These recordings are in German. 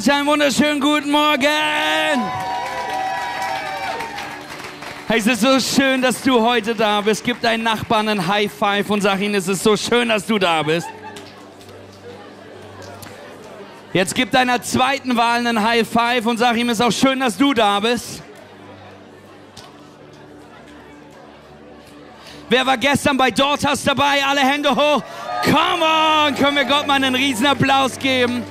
Church, einen wunderschönen guten Morgen. Hey, es ist so schön, dass du heute da bist. Gib deinen Nachbarn einen High Five und sag ihnen, es ist so schön, dass du da bist. Jetzt gib deiner zweiten Wahl einen High Five und sag ihm, es ist auch schön, dass du da bist. Wer war gestern bei Daughters dabei? Alle Hände hoch. Come on! Können wir Gott mal einen riesen Applaus geben?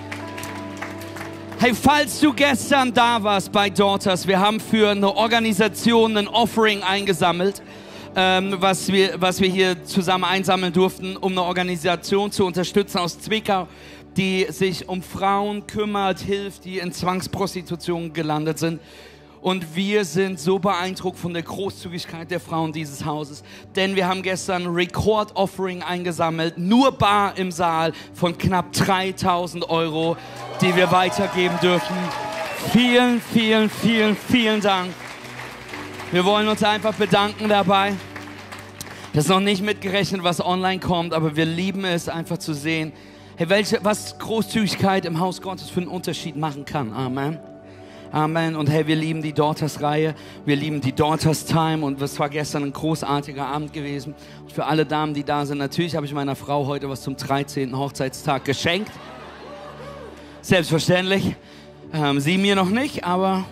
Hey, falls du gestern da warst bei Daughters, wir haben für eine Organisation ein Offering eingesammelt, ähm, was, wir, was wir hier zusammen einsammeln durften, um eine Organisation zu unterstützen aus Zwickau, die sich um Frauen kümmert, hilft, die in Zwangsprostitution gelandet sind. Und wir sind so beeindruckt von der Großzügigkeit der Frauen dieses Hauses. Denn wir haben gestern ein Record-Offering eingesammelt, nur bar im Saal von knapp 3000 Euro, die wir weitergeben dürfen. Vielen, vielen, vielen, vielen Dank. Wir wollen uns einfach bedanken dabei. Das ist noch nicht mitgerechnet, was online kommt, aber wir lieben es einfach zu sehen, hey, welche, was Großzügigkeit im Haus Gottes für einen Unterschied machen kann. Amen. Amen. Und hey, wir lieben die Daughters-Reihe. Wir lieben die Daughters-Time. Und es war gestern ein großartiger Abend gewesen. Und für alle Damen, die da sind, natürlich habe ich meiner Frau heute was zum 13. Hochzeitstag geschenkt. Selbstverständlich. Ähm, sie mir noch nicht, aber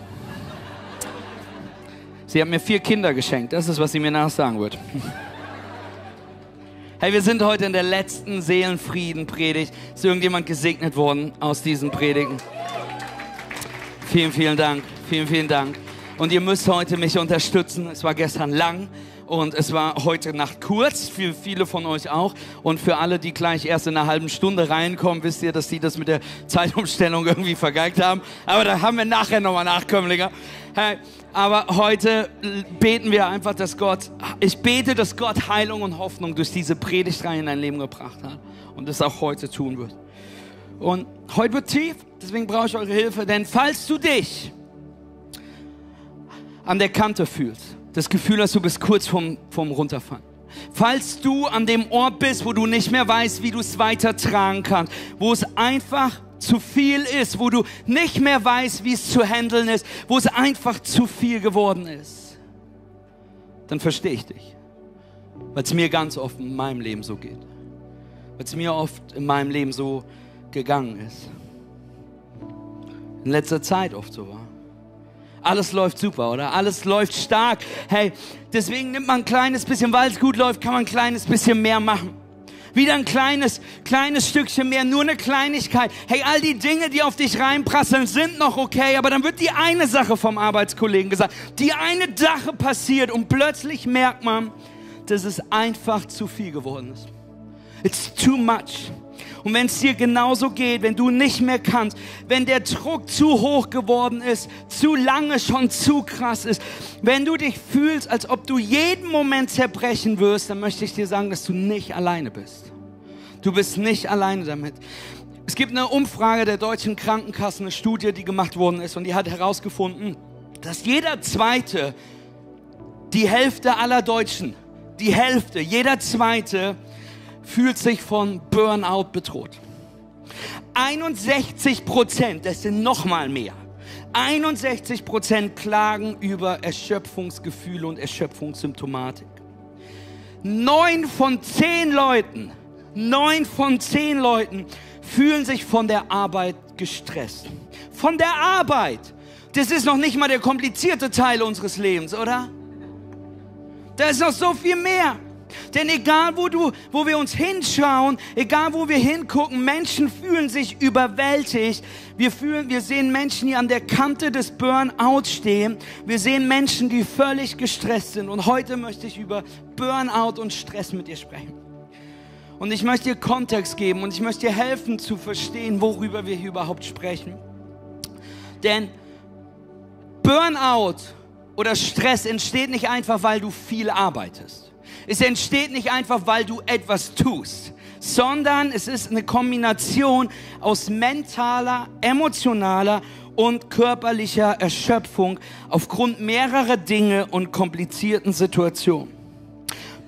sie hat mir vier Kinder geschenkt. Das ist, was sie mir nachsagen wird. Hey, wir sind heute in der letzten Seelenfrieden-Predigt. Ist irgendjemand gesegnet worden aus diesen Predigen? Vielen, vielen Dank. Vielen, vielen Dank. Und ihr müsst heute mich unterstützen. Es war gestern lang und es war heute Nacht kurz, für viele von euch auch. Und für alle, die gleich erst in einer halben Stunde reinkommen, wisst ihr, dass die das mit der Zeitumstellung irgendwie vergeigt haben. Aber da haben wir nachher nochmal Nachkömmlinge. Hey, aber heute beten wir einfach, dass Gott, ich bete, dass Gott Heilung und Hoffnung durch diese Predigtreihe in dein Leben gebracht hat. Und das auch heute tun wird. Und heute wird tief, deswegen brauche ich eure Hilfe, denn falls du dich an der Kante fühlst, das Gefühl hast, du bist kurz vorm, vorm Runterfallen, falls du an dem Ort bist, wo du nicht mehr weißt, wie du es weitertragen kannst, wo es einfach zu viel ist, wo du nicht mehr weißt, wie es zu handeln ist, wo es einfach zu viel geworden ist, dann verstehe ich dich. Weil es mir ganz oft in meinem Leben so geht. Weil es mir oft in meinem Leben so gegangen ist. In letzter Zeit oft so war. Alles läuft super, oder? Alles läuft stark. Hey, deswegen nimmt man ein kleines bisschen, weil es gut läuft, kann man ein kleines bisschen mehr machen. Wieder ein kleines, kleines Stückchen mehr, nur eine Kleinigkeit. Hey, all die Dinge, die auf dich reinprasseln, sind noch okay, aber dann wird die eine Sache vom Arbeitskollegen gesagt. Die eine Sache passiert und plötzlich merkt man, dass es einfach zu viel geworden ist. It's too much. Und wenn es dir genauso geht, wenn du nicht mehr kannst, wenn der Druck zu hoch geworden ist, zu lange schon zu krass ist, wenn du dich fühlst, als ob du jeden Moment zerbrechen wirst, dann möchte ich dir sagen, dass du nicht alleine bist. Du bist nicht alleine damit. Es gibt eine Umfrage der deutschen Krankenkassen, eine Studie, die gemacht worden ist und die hat herausgefunden, dass jeder zweite, die Hälfte aller Deutschen, die Hälfte, jeder zweite fühlt sich von Burnout bedroht. 61 Prozent, das sind noch mal mehr. 61 Prozent klagen über Erschöpfungsgefühle und Erschöpfungssymptomatik. Neun von zehn Leuten, neun von zehn Leuten fühlen sich von der Arbeit gestresst. Von der Arbeit. Das ist noch nicht mal der komplizierte Teil unseres Lebens, oder? Da ist noch so viel mehr. Denn egal wo du, wo wir uns hinschauen, egal wo wir hingucken, Menschen fühlen sich überwältigt. Wir fühlen, wir sehen Menschen, die an der Kante des Burnout stehen. Wir sehen Menschen, die völlig gestresst sind. Und heute möchte ich über Burnout und Stress mit dir sprechen. Und ich möchte dir Kontext geben und ich möchte dir helfen zu verstehen, worüber wir hier überhaupt sprechen. Denn Burnout oder Stress entsteht nicht einfach, weil du viel arbeitest. Es entsteht nicht einfach, weil du etwas tust, sondern es ist eine Kombination aus mentaler, emotionaler und körperlicher Erschöpfung aufgrund mehrerer Dinge und komplizierten Situationen.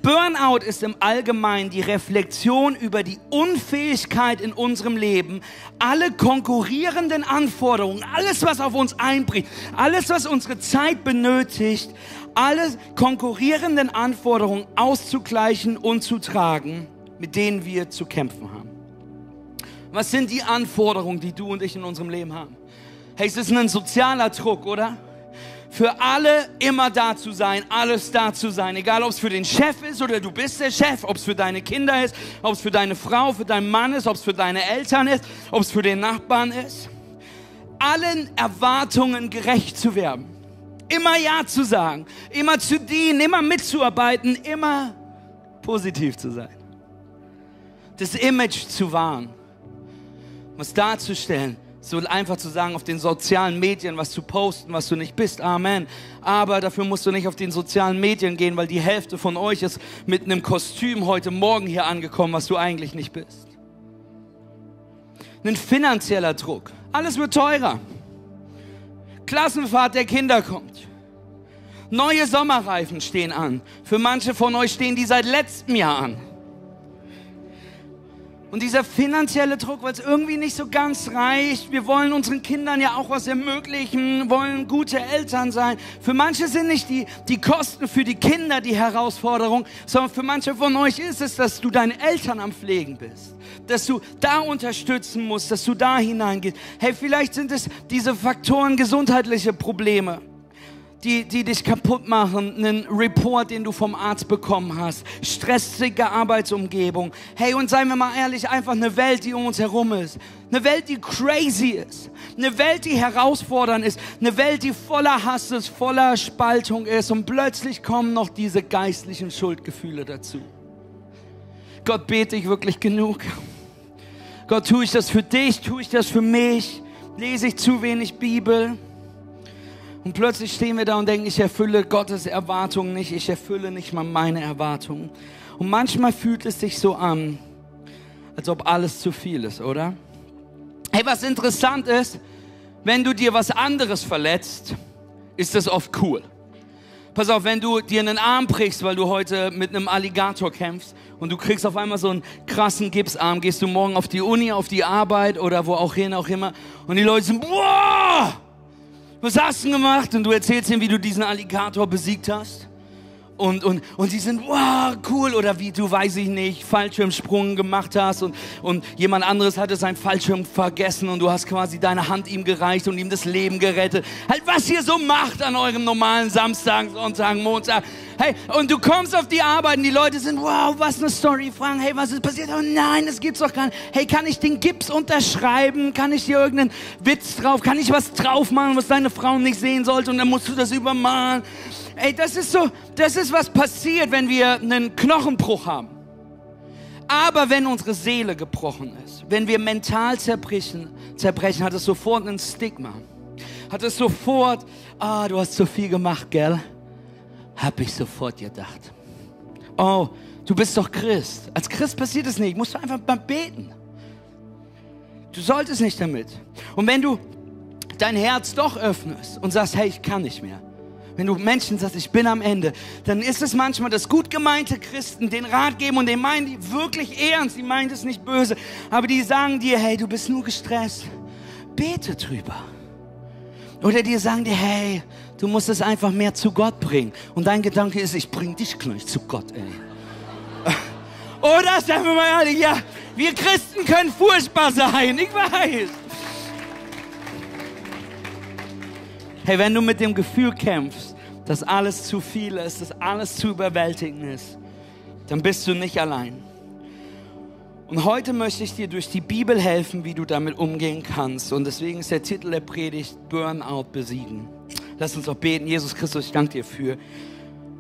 Burnout ist im Allgemeinen die Reflexion über die Unfähigkeit in unserem Leben, alle konkurrierenden Anforderungen, alles, was auf uns einbricht, alles, was unsere Zeit benötigt, alle konkurrierenden Anforderungen auszugleichen und zu tragen, mit denen wir zu kämpfen haben. Was sind die Anforderungen, die du und ich in unserem Leben haben? Hey, es ist ein sozialer Druck, oder? Für alle immer da zu sein, alles da zu sein. Egal, ob es für den Chef ist oder du bist der Chef, ob es für deine Kinder ist, ob es für deine Frau, für deinen Mann ist, ob es für deine Eltern ist, ob es für den Nachbarn ist. Allen Erwartungen gerecht zu werden. Immer Ja zu sagen, immer zu dienen, immer mitzuarbeiten, immer positiv zu sein. Das Image zu wahren was darzustellen, so einfach zu sagen, auf den sozialen Medien was zu posten, was du nicht bist. Amen. Aber dafür musst du nicht auf den sozialen Medien gehen, weil die Hälfte von euch ist mit einem Kostüm heute Morgen hier angekommen, was du eigentlich nicht bist. Ein finanzieller Druck. Alles wird teurer. Klassenfahrt der Kinder kommt. Neue Sommerreifen stehen an. Für manche von euch stehen die seit letztem Jahr an. Und dieser finanzielle Druck, weil es irgendwie nicht so ganz reicht. Wir wollen unseren Kindern ja auch was ermöglichen, wollen gute Eltern sein. Für manche sind nicht die, die Kosten für die Kinder die Herausforderung, sondern für manche von euch ist es, dass du deine Eltern am Pflegen bist. Dass du da unterstützen musst, dass du da hineingehst. Hey, vielleicht sind es diese Faktoren gesundheitliche Probleme die, die dich kaputt machen, einen Report, den du vom Arzt bekommen hast, stressige Arbeitsumgebung. Hey, und seien wir mal ehrlich, einfach eine Welt, die um uns herum ist. Eine Welt, die crazy ist. Eine Welt, die herausfordernd ist. Eine Welt, die voller Hass ist, voller Spaltung ist. Und plötzlich kommen noch diese geistlichen Schuldgefühle dazu. Gott, bete ich wirklich genug? Gott, tue ich das für dich? Tue ich das für mich? Lese ich zu wenig Bibel? Und plötzlich stehen wir da und denken, ich erfülle Gottes Erwartungen nicht, ich erfülle nicht mal meine Erwartungen. Und manchmal fühlt es sich so an, als ob alles zu viel ist, oder? Hey, was interessant ist, wenn du dir was anderes verletzt, ist das oft cool. Pass auf, wenn du dir einen Arm brichst, weil du heute mit einem Alligator kämpfst und du kriegst auf einmal so einen krassen Gipsarm, gehst du morgen auf die Uni, auf die Arbeit oder wo auch hin, auch immer und die Leute sind, boah! Was hast du gemacht? Und du erzählst ihm, wie du diesen Alligator besiegt hast. Und, und, und sie sind, wow, cool. Oder wie du, weiß ich nicht, Fallschirmsprung gemacht hast und, und jemand anderes hatte seinen Fallschirm vergessen und du hast quasi deine Hand ihm gereicht und ihm das Leben gerettet. Halt, was ihr so macht an eurem normalen Samstag, Sonntag, Montag. Hey, und du kommst auf die Arbeit und die Leute sind, wow, was eine Story, fragen, hey, was ist passiert? Oh nein, das gibt's doch gar nicht. Hey, kann ich den Gips unterschreiben? Kann ich dir irgendeinen Witz drauf? Kann ich was drauf machen, was deine Frau nicht sehen sollte? Und dann musst du das übermalen. Ey, das ist so, das ist was passiert, wenn wir einen Knochenbruch haben. Aber wenn unsere Seele gebrochen ist, wenn wir mental zerbrechen, zerbrechen, hat es sofort ein Stigma. Hat es sofort, ah, du hast zu viel gemacht, gell? habe ich sofort gedacht. Oh, du bist doch Christ. Als Christ passiert es nicht. Musst du einfach mal beten. Du solltest nicht damit. Und wenn du dein Herz doch öffnest und sagst, hey, ich kann nicht mehr. Wenn du Menschen sagst, ich bin am Ende, dann ist es manchmal, dass gut gemeinte Christen den Rat geben und den meinen die wirklich ernst, die meinen es nicht böse, aber die sagen dir, hey, du bist nur gestresst. Bete drüber. Oder die sagen dir, hey, Du musst es einfach mehr zu Gott bringen. Und dein Gedanke ist, ich bring dich gleich zu Gott, ey. Oder sagen wir mal ehrlich, ja, wir Christen können furchtbar sein, ich weiß. Hey, wenn du mit dem Gefühl kämpfst, dass alles zu viel ist, dass alles zu überwältigend ist, dann bist du nicht allein. Und heute möchte ich dir durch die Bibel helfen, wie du damit umgehen kannst. Und deswegen ist der Titel der Predigt Burnout besiegen. Lass uns auch beten. Jesus Christus, ich danke dir für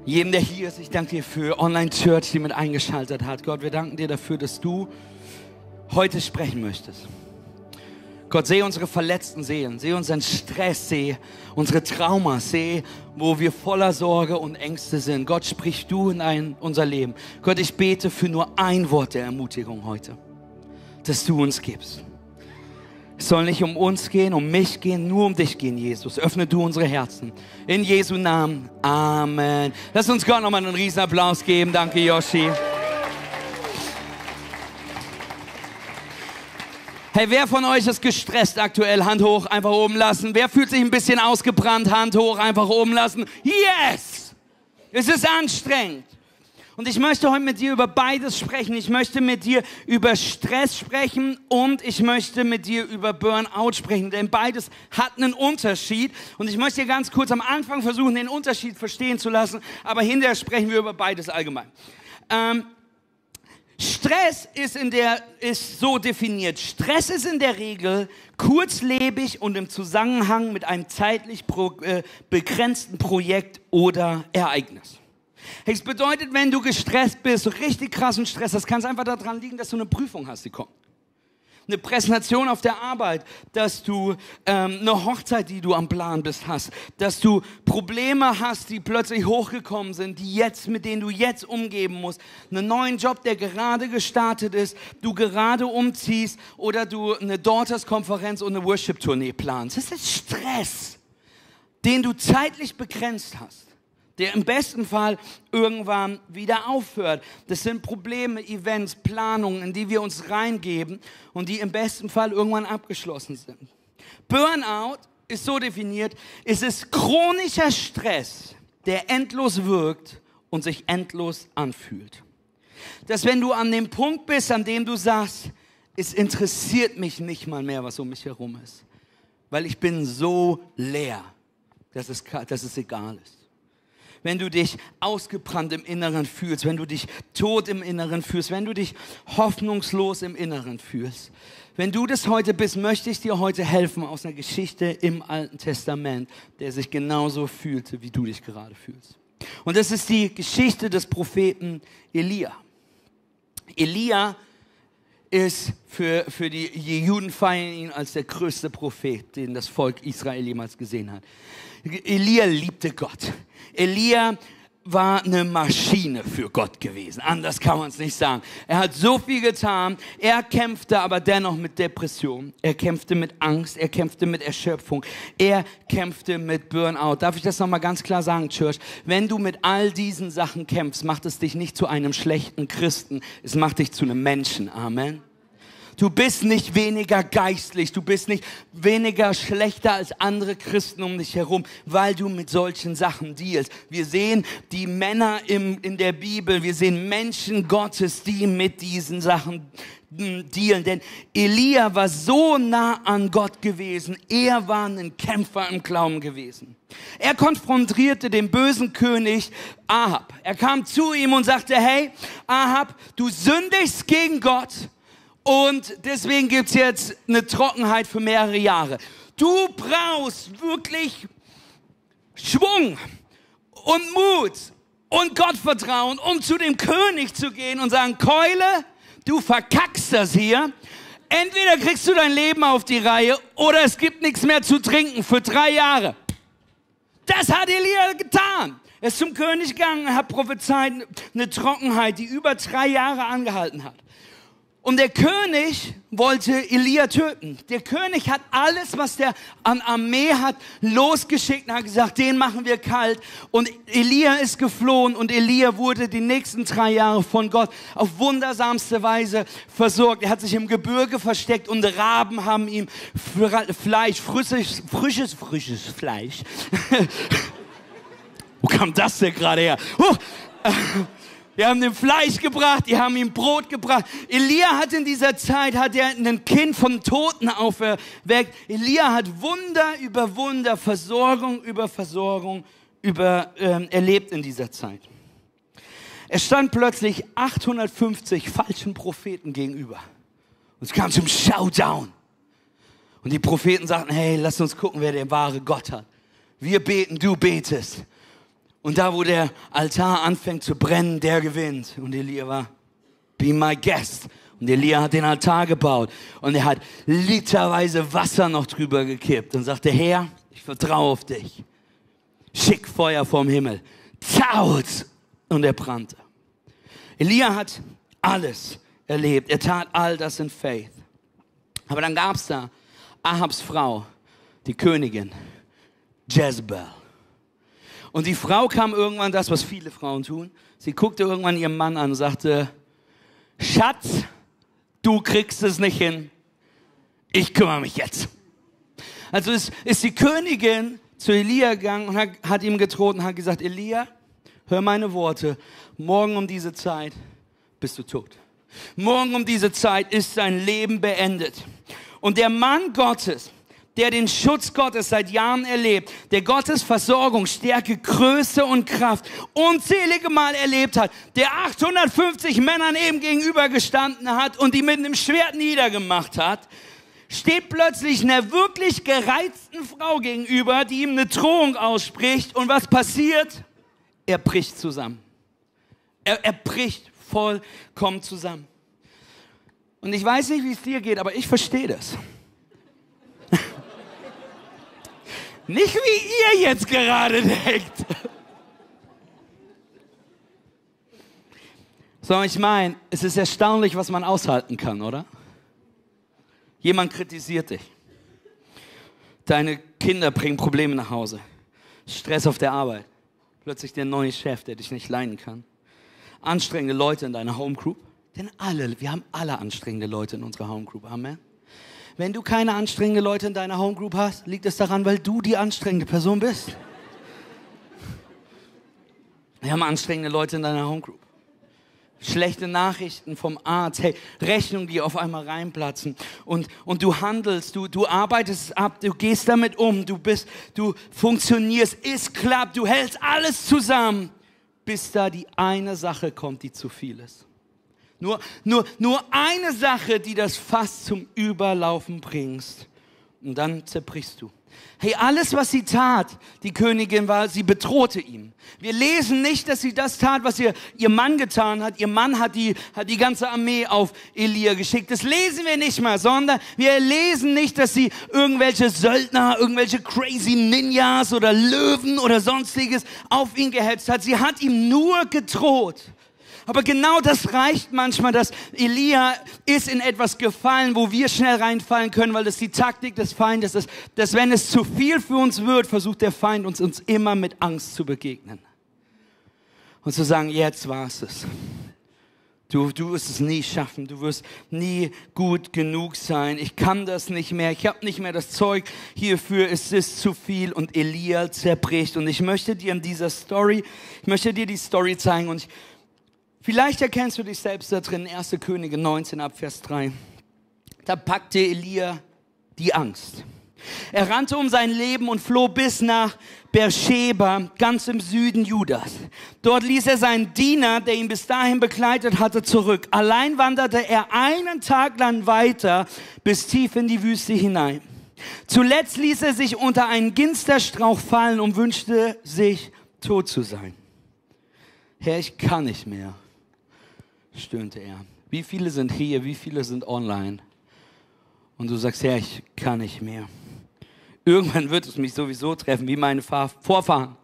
jeden, der hier ist. Ich danke dir für Online Church, die mit eingeschaltet hat. Gott, wir danken dir dafür, dass du heute sprechen möchtest. Gott, sehe unsere verletzten Seelen, sehe unseren Stress, sehe unsere Traumas, sehe, wo wir voller Sorge und Ängste sind. Gott, sprich du in ein, unser Leben. Gott, ich bete für nur ein Wort der Ermutigung heute, dass du uns gibst. Es soll nicht um uns gehen, um mich gehen, nur um dich gehen, Jesus. Öffne du unsere Herzen. In Jesu Namen. Amen. Lass uns Gott nochmal einen riesen Applaus geben. Danke, Yoshi. Hey, wer von euch ist gestresst aktuell? Hand hoch, einfach oben lassen. Wer fühlt sich ein bisschen ausgebrannt? Hand hoch, einfach oben lassen. Yes! Es ist anstrengend. Und ich möchte heute mit dir über beides sprechen. Ich möchte mit dir über Stress sprechen und ich möchte mit dir über Burnout sprechen. Denn beides hat einen Unterschied. Und ich möchte dir ganz kurz am Anfang versuchen, den Unterschied verstehen zu lassen. Aber hinterher sprechen wir über beides allgemein. Ähm, Stress ist, in der, ist so definiert. Stress ist in der Regel kurzlebig und im Zusammenhang mit einem zeitlich pro, äh, begrenzten Projekt oder Ereignis. Es bedeutet, wenn du gestresst bist, so richtig krassen Stress, das kann einfach daran liegen, dass du eine Prüfung hast, die kommt eine Präsentation auf der Arbeit, dass du ähm, eine Hochzeit, die du am Plan bist, hast, dass du Probleme hast, die plötzlich hochgekommen sind, die jetzt, mit denen du jetzt umgeben musst, einen neuen Job, der gerade gestartet ist, du gerade umziehst oder du eine Daughters-Konferenz und eine Worship-Tournee planst. Das ist Stress, den du zeitlich begrenzt hast der im besten Fall irgendwann wieder aufhört. Das sind Probleme, Events, Planungen, in die wir uns reingeben und die im besten Fall irgendwann abgeschlossen sind. Burnout ist so definiert, es ist chronischer Stress, der endlos wirkt und sich endlos anfühlt. Dass wenn du an dem Punkt bist, an dem du sagst, es interessiert mich nicht mal mehr, was um mich herum ist, weil ich bin so leer, dass es, dass es egal ist wenn du dich ausgebrannt im Inneren fühlst, wenn du dich tot im Inneren fühlst, wenn du dich hoffnungslos im Inneren fühlst. Wenn du das heute bist, möchte ich dir heute helfen aus einer Geschichte im Alten Testament, der sich genauso fühlte, wie du dich gerade fühlst. Und das ist die Geschichte des Propheten Elia. Elia ist für, für die Juden feiern ihn als der größte Prophet, den das Volk Israel jemals gesehen hat. Elia liebte Gott. Elia war eine Maschine für Gott gewesen. Anders kann man es nicht sagen. Er hat so viel getan. Er kämpfte aber dennoch mit Depression. Er kämpfte mit Angst. Er kämpfte mit Erschöpfung. Er kämpfte mit Burnout. Darf ich das nochmal ganz klar sagen, Church? Wenn du mit all diesen Sachen kämpfst, macht es dich nicht zu einem schlechten Christen. Es macht dich zu einem Menschen. Amen. Du bist nicht weniger geistlich, du bist nicht weniger schlechter als andere Christen um dich herum, weil du mit solchen Sachen dealst. Wir sehen die Männer im, in der Bibel, wir sehen Menschen Gottes, die mit diesen Sachen dealen. Denn Elia war so nah an Gott gewesen, er war ein Kämpfer im Glauben gewesen. Er konfrontierte den bösen König Ahab. Er kam zu ihm und sagte, hey, Ahab, du sündigst gegen Gott und deswegen gibt es jetzt eine Trockenheit für mehrere Jahre. Du brauchst wirklich Schwung und Mut und Gottvertrauen, um zu dem König zu gehen und sagen, Keule, du verkackst das hier. Entweder kriegst du dein Leben auf die Reihe oder es gibt nichts mehr zu trinken für drei Jahre. Das hat Elia getan. Er ist zum König gegangen, er hat prophezeit eine Trockenheit, die über drei Jahre angehalten hat. Und der König wollte Elia töten. Der König hat alles, was der an Armee hat, losgeschickt und hat gesagt, den machen wir kalt. Und Elia ist geflohen und Elia wurde die nächsten drei Jahre von Gott auf wundersamste Weise versorgt. Er hat sich im Gebirge versteckt und Raben haben ihm Fleisch, frisches, frisches, frisches Fleisch. Wo kam das denn gerade her? Huh. Die haben ihm Fleisch gebracht, die haben ihm Brot gebracht. Elia hat in dieser Zeit, hat er ein Kind vom Toten auferweckt. Elia hat Wunder über Wunder, Versorgung über Versorgung über, ähm, erlebt in dieser Zeit. Er stand plötzlich 850 falschen Propheten gegenüber. Und es kam zum Showdown. Und die Propheten sagten, hey, lass uns gucken, wer der wahre Gott hat. Wir beten, du betest. Und da, wo der Altar anfängt zu brennen, der gewinnt. Und Elia war, be my guest. Und Elia hat den Altar gebaut und er hat literweise Wasser noch drüber gekippt und sagte, Herr, ich vertraue auf dich. Schick Feuer vom Himmel. Zaut! Und er brannte. Elia hat alles erlebt. Er tat all das in Faith. Aber dann gab es da Ahabs Frau, die Königin, Jezebel. Und die Frau kam irgendwann, das, was viele Frauen tun, sie guckte irgendwann ihren Mann an und sagte, Schatz, du kriegst es nicht hin, ich kümmere mich jetzt. Also ist, ist die Königin zu Elia gegangen und hat, hat ihm gedroht und hat gesagt, Elia, hör meine Worte, morgen um diese Zeit bist du tot. Morgen um diese Zeit ist sein Leben beendet. Und der Mann Gottes, der den Schutz Gottes seit Jahren erlebt, der Gottes Versorgung, Stärke, Größe und Kraft unzählige Mal erlebt hat, der 850 Männern eben gegenüber gestanden hat und die mit einem Schwert niedergemacht hat, steht plötzlich einer wirklich gereizten Frau gegenüber, die ihm eine Drohung ausspricht und was passiert? Er bricht zusammen. Er, er bricht vollkommen zusammen. Und ich weiß nicht, wie es dir geht, aber ich verstehe das. nicht wie ihr jetzt gerade denkt. So, ich meine, es ist erstaunlich, was man aushalten kann, oder? Jemand kritisiert dich. Deine Kinder bringen Probleme nach Hause. Stress auf der Arbeit. Plötzlich der neue Chef, der dich nicht leiden kann. Anstrengende Leute in deiner Homegroup. Denn alle, wir haben alle anstrengende Leute in unserer Homegroup. Amen. Wenn du keine anstrengende Leute in deiner Homegroup hast, liegt es daran, weil du die anstrengende Person bist. Wir haben anstrengende Leute in deiner Homegroup schlechte Nachrichten vom Arzt, hey, Rechnungen, die auf einmal reinplatzen und, und du handelst, du, du arbeitest ab, du gehst damit um, du bist, du funktionierst, es klappt, du hältst alles zusammen, bis da die eine Sache kommt, die zu viel ist. Nur, nur, nur eine Sache, die das Fass zum Überlaufen bringst und dann zerbrichst du. Hey, alles, was sie tat, die Königin war, sie bedrohte ihn. Wir lesen nicht, dass sie das tat, was ihr, ihr Mann getan hat. Ihr Mann hat die, hat die ganze Armee auf Elia geschickt. Das lesen wir nicht mal, sondern wir lesen nicht, dass sie irgendwelche Söldner, irgendwelche crazy Ninjas oder Löwen oder sonstiges auf ihn gehetzt hat. Sie hat ihm nur gedroht. Aber genau das reicht manchmal, dass Elia ist in etwas gefallen, wo wir schnell reinfallen können, weil das die Taktik des Feindes ist, dass wenn es zu viel für uns wird, versucht der Feind uns, uns immer mit Angst zu begegnen. Und zu sagen, jetzt war es es. Du, du wirst es nie schaffen. Du wirst nie gut genug sein. Ich kann das nicht mehr. Ich habe nicht mehr das Zeug hierfür. Es ist zu viel. Und Elia zerbricht. Und ich möchte dir in dieser Story, ich möchte dir die Story zeigen. Und ich Vielleicht erkennst du dich selbst da drin, 1. Könige 19 ab Vers 3. Da packte Elia die Angst. Er rannte um sein Leben und floh bis nach Beersheba, ganz im Süden Judas. Dort ließ er seinen Diener, der ihn bis dahin begleitet hatte, zurück. Allein wanderte er einen Tag lang weiter bis tief in die Wüste hinein. Zuletzt ließ er sich unter einen Ginsterstrauch fallen und wünschte sich tot zu sein. Herr, ich kann nicht mehr stöhnte er. Wie viele sind hier, wie viele sind online? Und du sagst, ja, ich kann nicht mehr. Irgendwann wird es mich sowieso treffen, wie meine Vorfahren.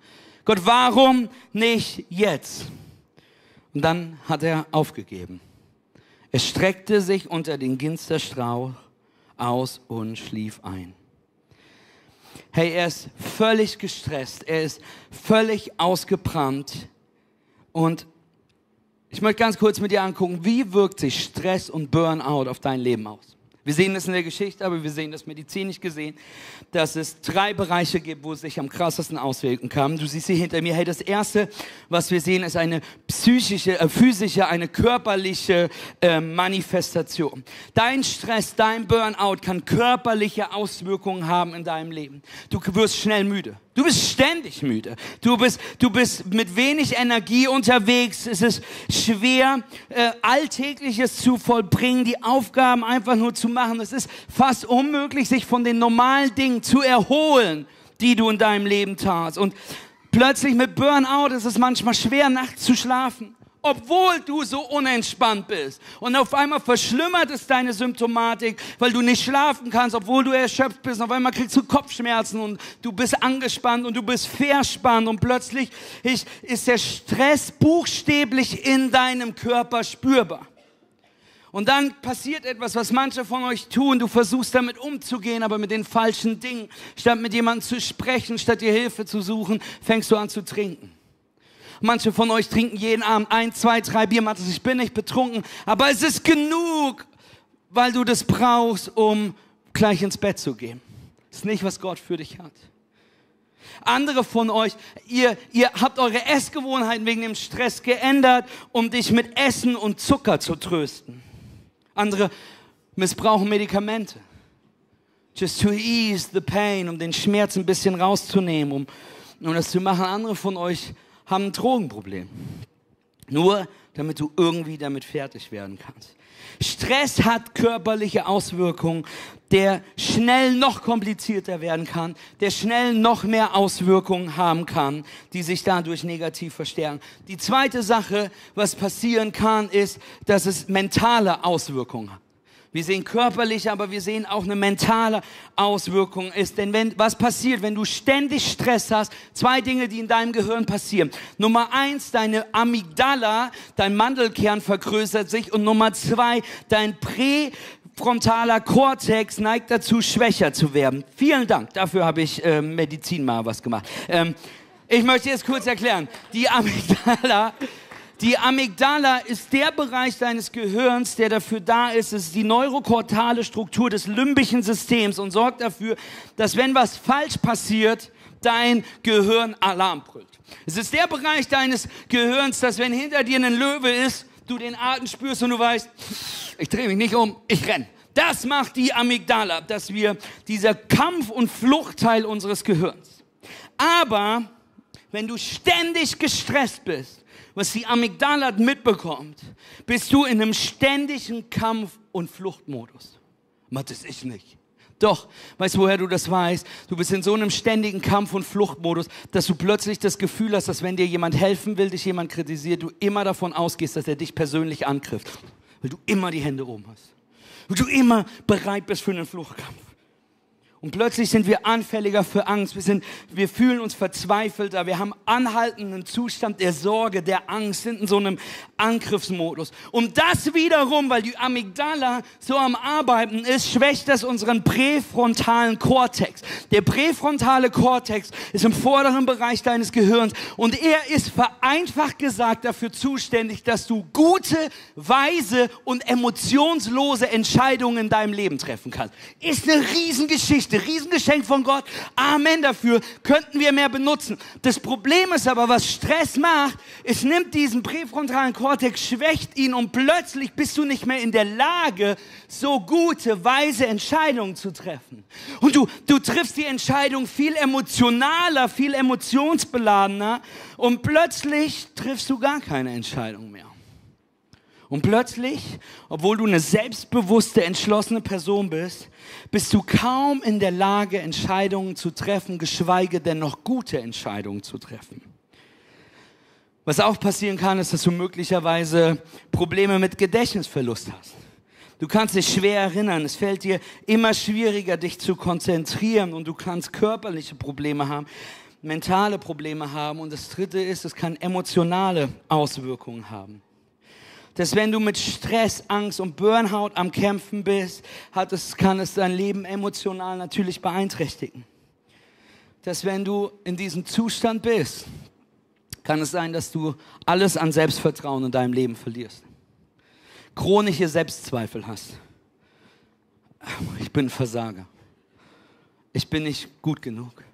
Gott, warum nicht jetzt? Und dann hat er aufgegeben. Er streckte sich unter den Ginsterstrauch aus und schlief ein. Hey, er ist völlig gestresst, er ist völlig ausgebrannt und ich möchte ganz kurz mit dir angucken, wie wirkt sich Stress und Burnout auf dein Leben aus? Wir sehen das in der Geschichte, aber wir sehen das medizinisch gesehen, dass es drei Bereiche gibt, wo es sich am krassesten auswirken kann. Du siehst hier hinter mir, hey, das erste, was wir sehen, ist eine psychische, äh, physische, eine körperliche äh, Manifestation. Dein Stress, dein Burnout kann körperliche Auswirkungen haben in deinem Leben. Du wirst schnell müde. Du bist ständig müde. Du bist, du bist mit wenig Energie unterwegs. Es ist schwer, äh, Alltägliches zu vollbringen, die Aufgaben einfach nur zu machen. Es ist fast unmöglich, sich von den normalen Dingen zu erholen, die du in deinem Leben tatst. Und plötzlich mit Burnout ist es manchmal schwer, nachts zu schlafen obwohl du so unentspannt bist. Und auf einmal verschlimmert es deine Symptomatik, weil du nicht schlafen kannst, obwohl du erschöpft bist. Auf einmal kriegst du Kopfschmerzen und du bist angespannt und du bist verspannt und plötzlich ist der Stress buchstäblich in deinem Körper spürbar. Und dann passiert etwas, was manche von euch tun. Du versuchst damit umzugehen, aber mit den falschen Dingen. Statt mit jemandem zu sprechen, statt dir Hilfe zu suchen, fängst du an zu trinken. Manche von euch trinken jeden Abend ein, zwei, drei Bier. Ich bin nicht betrunken, aber es ist genug, weil du das brauchst, um gleich ins Bett zu gehen. Das ist nicht, was Gott für dich hat. Andere von euch, ihr, ihr habt eure Essgewohnheiten wegen dem Stress geändert, um dich mit Essen und Zucker zu trösten. Andere missbrauchen Medikamente. Just to ease the pain, um den Schmerz ein bisschen rauszunehmen, um, um das zu machen. Andere von euch haben ein Drogenproblem. Nur damit du irgendwie damit fertig werden kannst. Stress hat körperliche Auswirkungen, der schnell noch komplizierter werden kann, der schnell noch mehr Auswirkungen haben kann, die sich dadurch negativ verstärken. Die zweite Sache, was passieren kann, ist, dass es mentale Auswirkungen hat. Wir sehen körperliche, aber wir sehen auch eine mentale Auswirkung ist. Denn wenn, was passiert, wenn du ständig Stress hast? Zwei Dinge, die in deinem Gehirn passieren. Nummer eins, deine Amygdala, dein Mandelkern vergrößert sich. Und Nummer zwei, dein präfrontaler Kortex neigt dazu, schwächer zu werden. Vielen Dank. Dafür habe ich äh, Medizin mal was gemacht. Ähm, ich möchte jetzt kurz erklären. Die Amygdala die Amygdala ist der Bereich deines Gehirns, der dafür da ist, es ist die neurokortale Struktur des limbischen Systems und sorgt dafür, dass wenn was falsch passiert, dein Gehirn Alarm brüllt. Es ist der Bereich deines Gehirns, dass wenn hinter dir ein Löwe ist, du den Atem spürst und du weißt, ich drehe mich nicht um, ich renn. Das macht die Amygdala, dass wir dieser Kampf- und Fluchtteil unseres Gehirns. Aber wenn du ständig gestresst bist, was die Amygdala mitbekommt, bist du in einem ständigen Kampf- und Fluchtmodus. Matt, das ich nicht. Doch, weißt du, woher du das weißt? Du bist in so einem ständigen Kampf- und Fluchtmodus, dass du plötzlich das Gefühl hast, dass wenn dir jemand helfen will, dich jemand kritisiert, du immer davon ausgehst, dass er dich persönlich angrifft. Weil du immer die Hände oben hast. Weil du immer bereit bist für einen Fluchtkampf. Und plötzlich sind wir anfälliger für Angst. Wir, sind, wir fühlen uns verzweifelter. Wir haben anhaltenden Zustand der Sorge, der Angst, sind in so einem Angriffsmodus. Und das wiederum, weil die Amygdala so am Arbeiten ist, schwächt das unseren präfrontalen Kortex. Der präfrontale Kortex ist im vorderen Bereich deines Gehirns und er ist vereinfacht gesagt dafür zuständig, dass du gute, weise und emotionslose Entscheidungen in deinem Leben treffen kannst. Ist eine Riesengeschichte. Riesengeschenk von Gott. Amen dafür. Könnten wir mehr benutzen. Das Problem ist aber, was Stress macht, es nimmt diesen präfrontalen Kortex, schwächt ihn und plötzlich bist du nicht mehr in der Lage, so gute, weise Entscheidungen zu treffen. Und du, du triffst die Entscheidung viel emotionaler, viel emotionsbeladener und plötzlich triffst du gar keine Entscheidung mehr. Und plötzlich, obwohl du eine selbstbewusste, entschlossene Person bist, bist du kaum in der Lage, Entscheidungen zu treffen, geschweige denn noch gute Entscheidungen zu treffen. Was auch passieren kann, ist, dass du möglicherweise Probleme mit Gedächtnisverlust hast. Du kannst dich schwer erinnern. Es fällt dir immer schwieriger, dich zu konzentrieren und du kannst körperliche Probleme haben, mentale Probleme haben. Und das Dritte ist, es kann emotionale Auswirkungen haben dass wenn du mit Stress, Angst und Burnout am Kämpfen bist, hat es, kann es dein Leben emotional natürlich beeinträchtigen. Dass wenn du in diesem Zustand bist, kann es sein, dass du alles an Selbstvertrauen in deinem Leben verlierst. Chronische Selbstzweifel hast. Ich bin Versager. Ich bin nicht gut genug.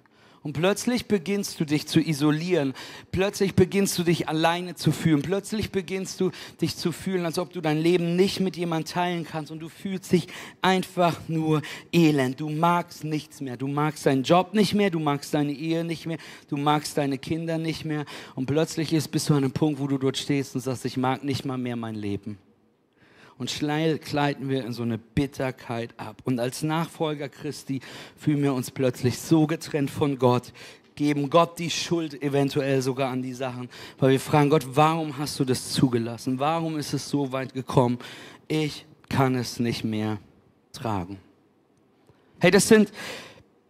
Und plötzlich beginnst du dich zu isolieren. Plötzlich beginnst du dich alleine zu fühlen. Plötzlich beginnst du dich zu fühlen, als ob du dein Leben nicht mit jemandem teilen kannst. Und du fühlst dich einfach nur elend. Du magst nichts mehr. Du magst deinen Job nicht mehr. Du magst deine Ehe nicht mehr. Du magst deine Kinder nicht mehr. Und plötzlich ist, bist du an einem Punkt, wo du dort stehst und sagst, ich mag nicht mal mehr mein Leben und schnell gleiten wir in so eine Bitterkeit ab. Und als Nachfolger Christi fühlen wir uns plötzlich so getrennt von Gott, geben Gott die Schuld eventuell sogar an die Sachen, weil wir fragen Gott, warum hast du das zugelassen? Warum ist es so weit gekommen? Ich kann es nicht mehr tragen. Hey, das sind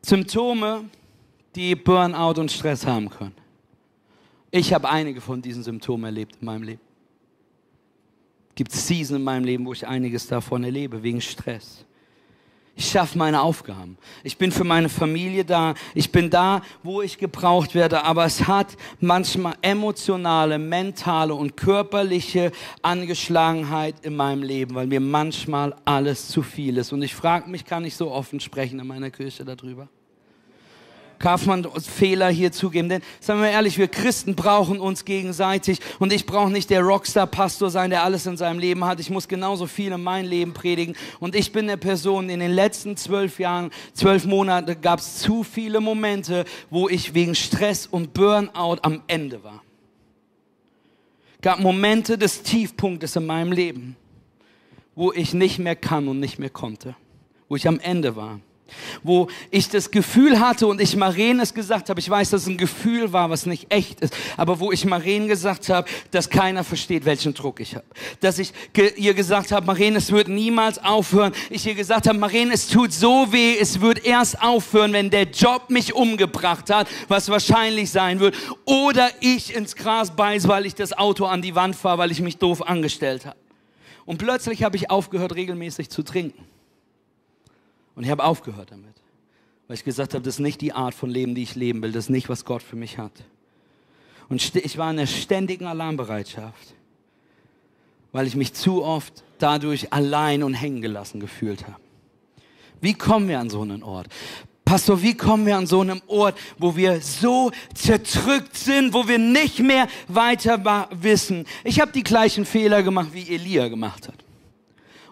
Symptome, die Burnout und Stress haben können. Ich habe einige von diesen Symptomen erlebt in meinem Leben. Gibt es Season in meinem Leben, wo ich einiges davon erlebe, wegen Stress. Ich schaffe meine Aufgaben. Ich bin für meine Familie da. Ich bin da, wo ich gebraucht werde. Aber es hat manchmal emotionale, mentale und körperliche Angeschlagenheit in meinem Leben, weil mir manchmal alles zu viel ist. Und ich frage mich, kann ich so offen sprechen in meiner Kirche darüber? Darf man Fehler hier zugeben. Denn, sagen wir ehrlich, wir Christen brauchen uns gegenseitig. Und ich brauche nicht der Rockstar-Pastor sein, der alles in seinem Leben hat. Ich muss genauso viel in mein Leben predigen. Und ich bin der Person, in den letzten zwölf Jahren, zwölf Monate gab es zu viele Momente, wo ich wegen Stress und Burnout am Ende war. gab Momente des Tiefpunktes in meinem Leben, wo ich nicht mehr kann und nicht mehr konnte. Wo ich am Ende war wo ich das Gefühl hatte und ich Maren es gesagt habe, ich weiß, dass es ein Gefühl war, was nicht echt ist, aber wo ich Maren gesagt habe, dass keiner versteht, welchen Druck ich habe. Dass ich ge ihr gesagt habe, Maren, es wird niemals aufhören. Ich ihr gesagt habe, Maren, es tut so weh, es wird erst aufhören, wenn der Job mich umgebracht hat, was wahrscheinlich sein wird, oder ich ins Gras beiß, weil ich das Auto an die Wand fahre, weil ich mich doof angestellt habe. Und plötzlich habe ich aufgehört, regelmäßig zu trinken. Und ich habe aufgehört damit, weil ich gesagt habe, das ist nicht die Art von Leben, die ich leben will, das ist nicht, was Gott für mich hat. Und ich war in der ständigen Alarmbereitschaft, weil ich mich zu oft dadurch allein und hängen gelassen gefühlt habe. Wie kommen wir an so einen Ort? Pastor, wie kommen wir an so einem Ort, wo wir so zerdrückt sind, wo wir nicht mehr weiter wissen? Ich habe die gleichen Fehler gemacht, wie Elia gemacht hat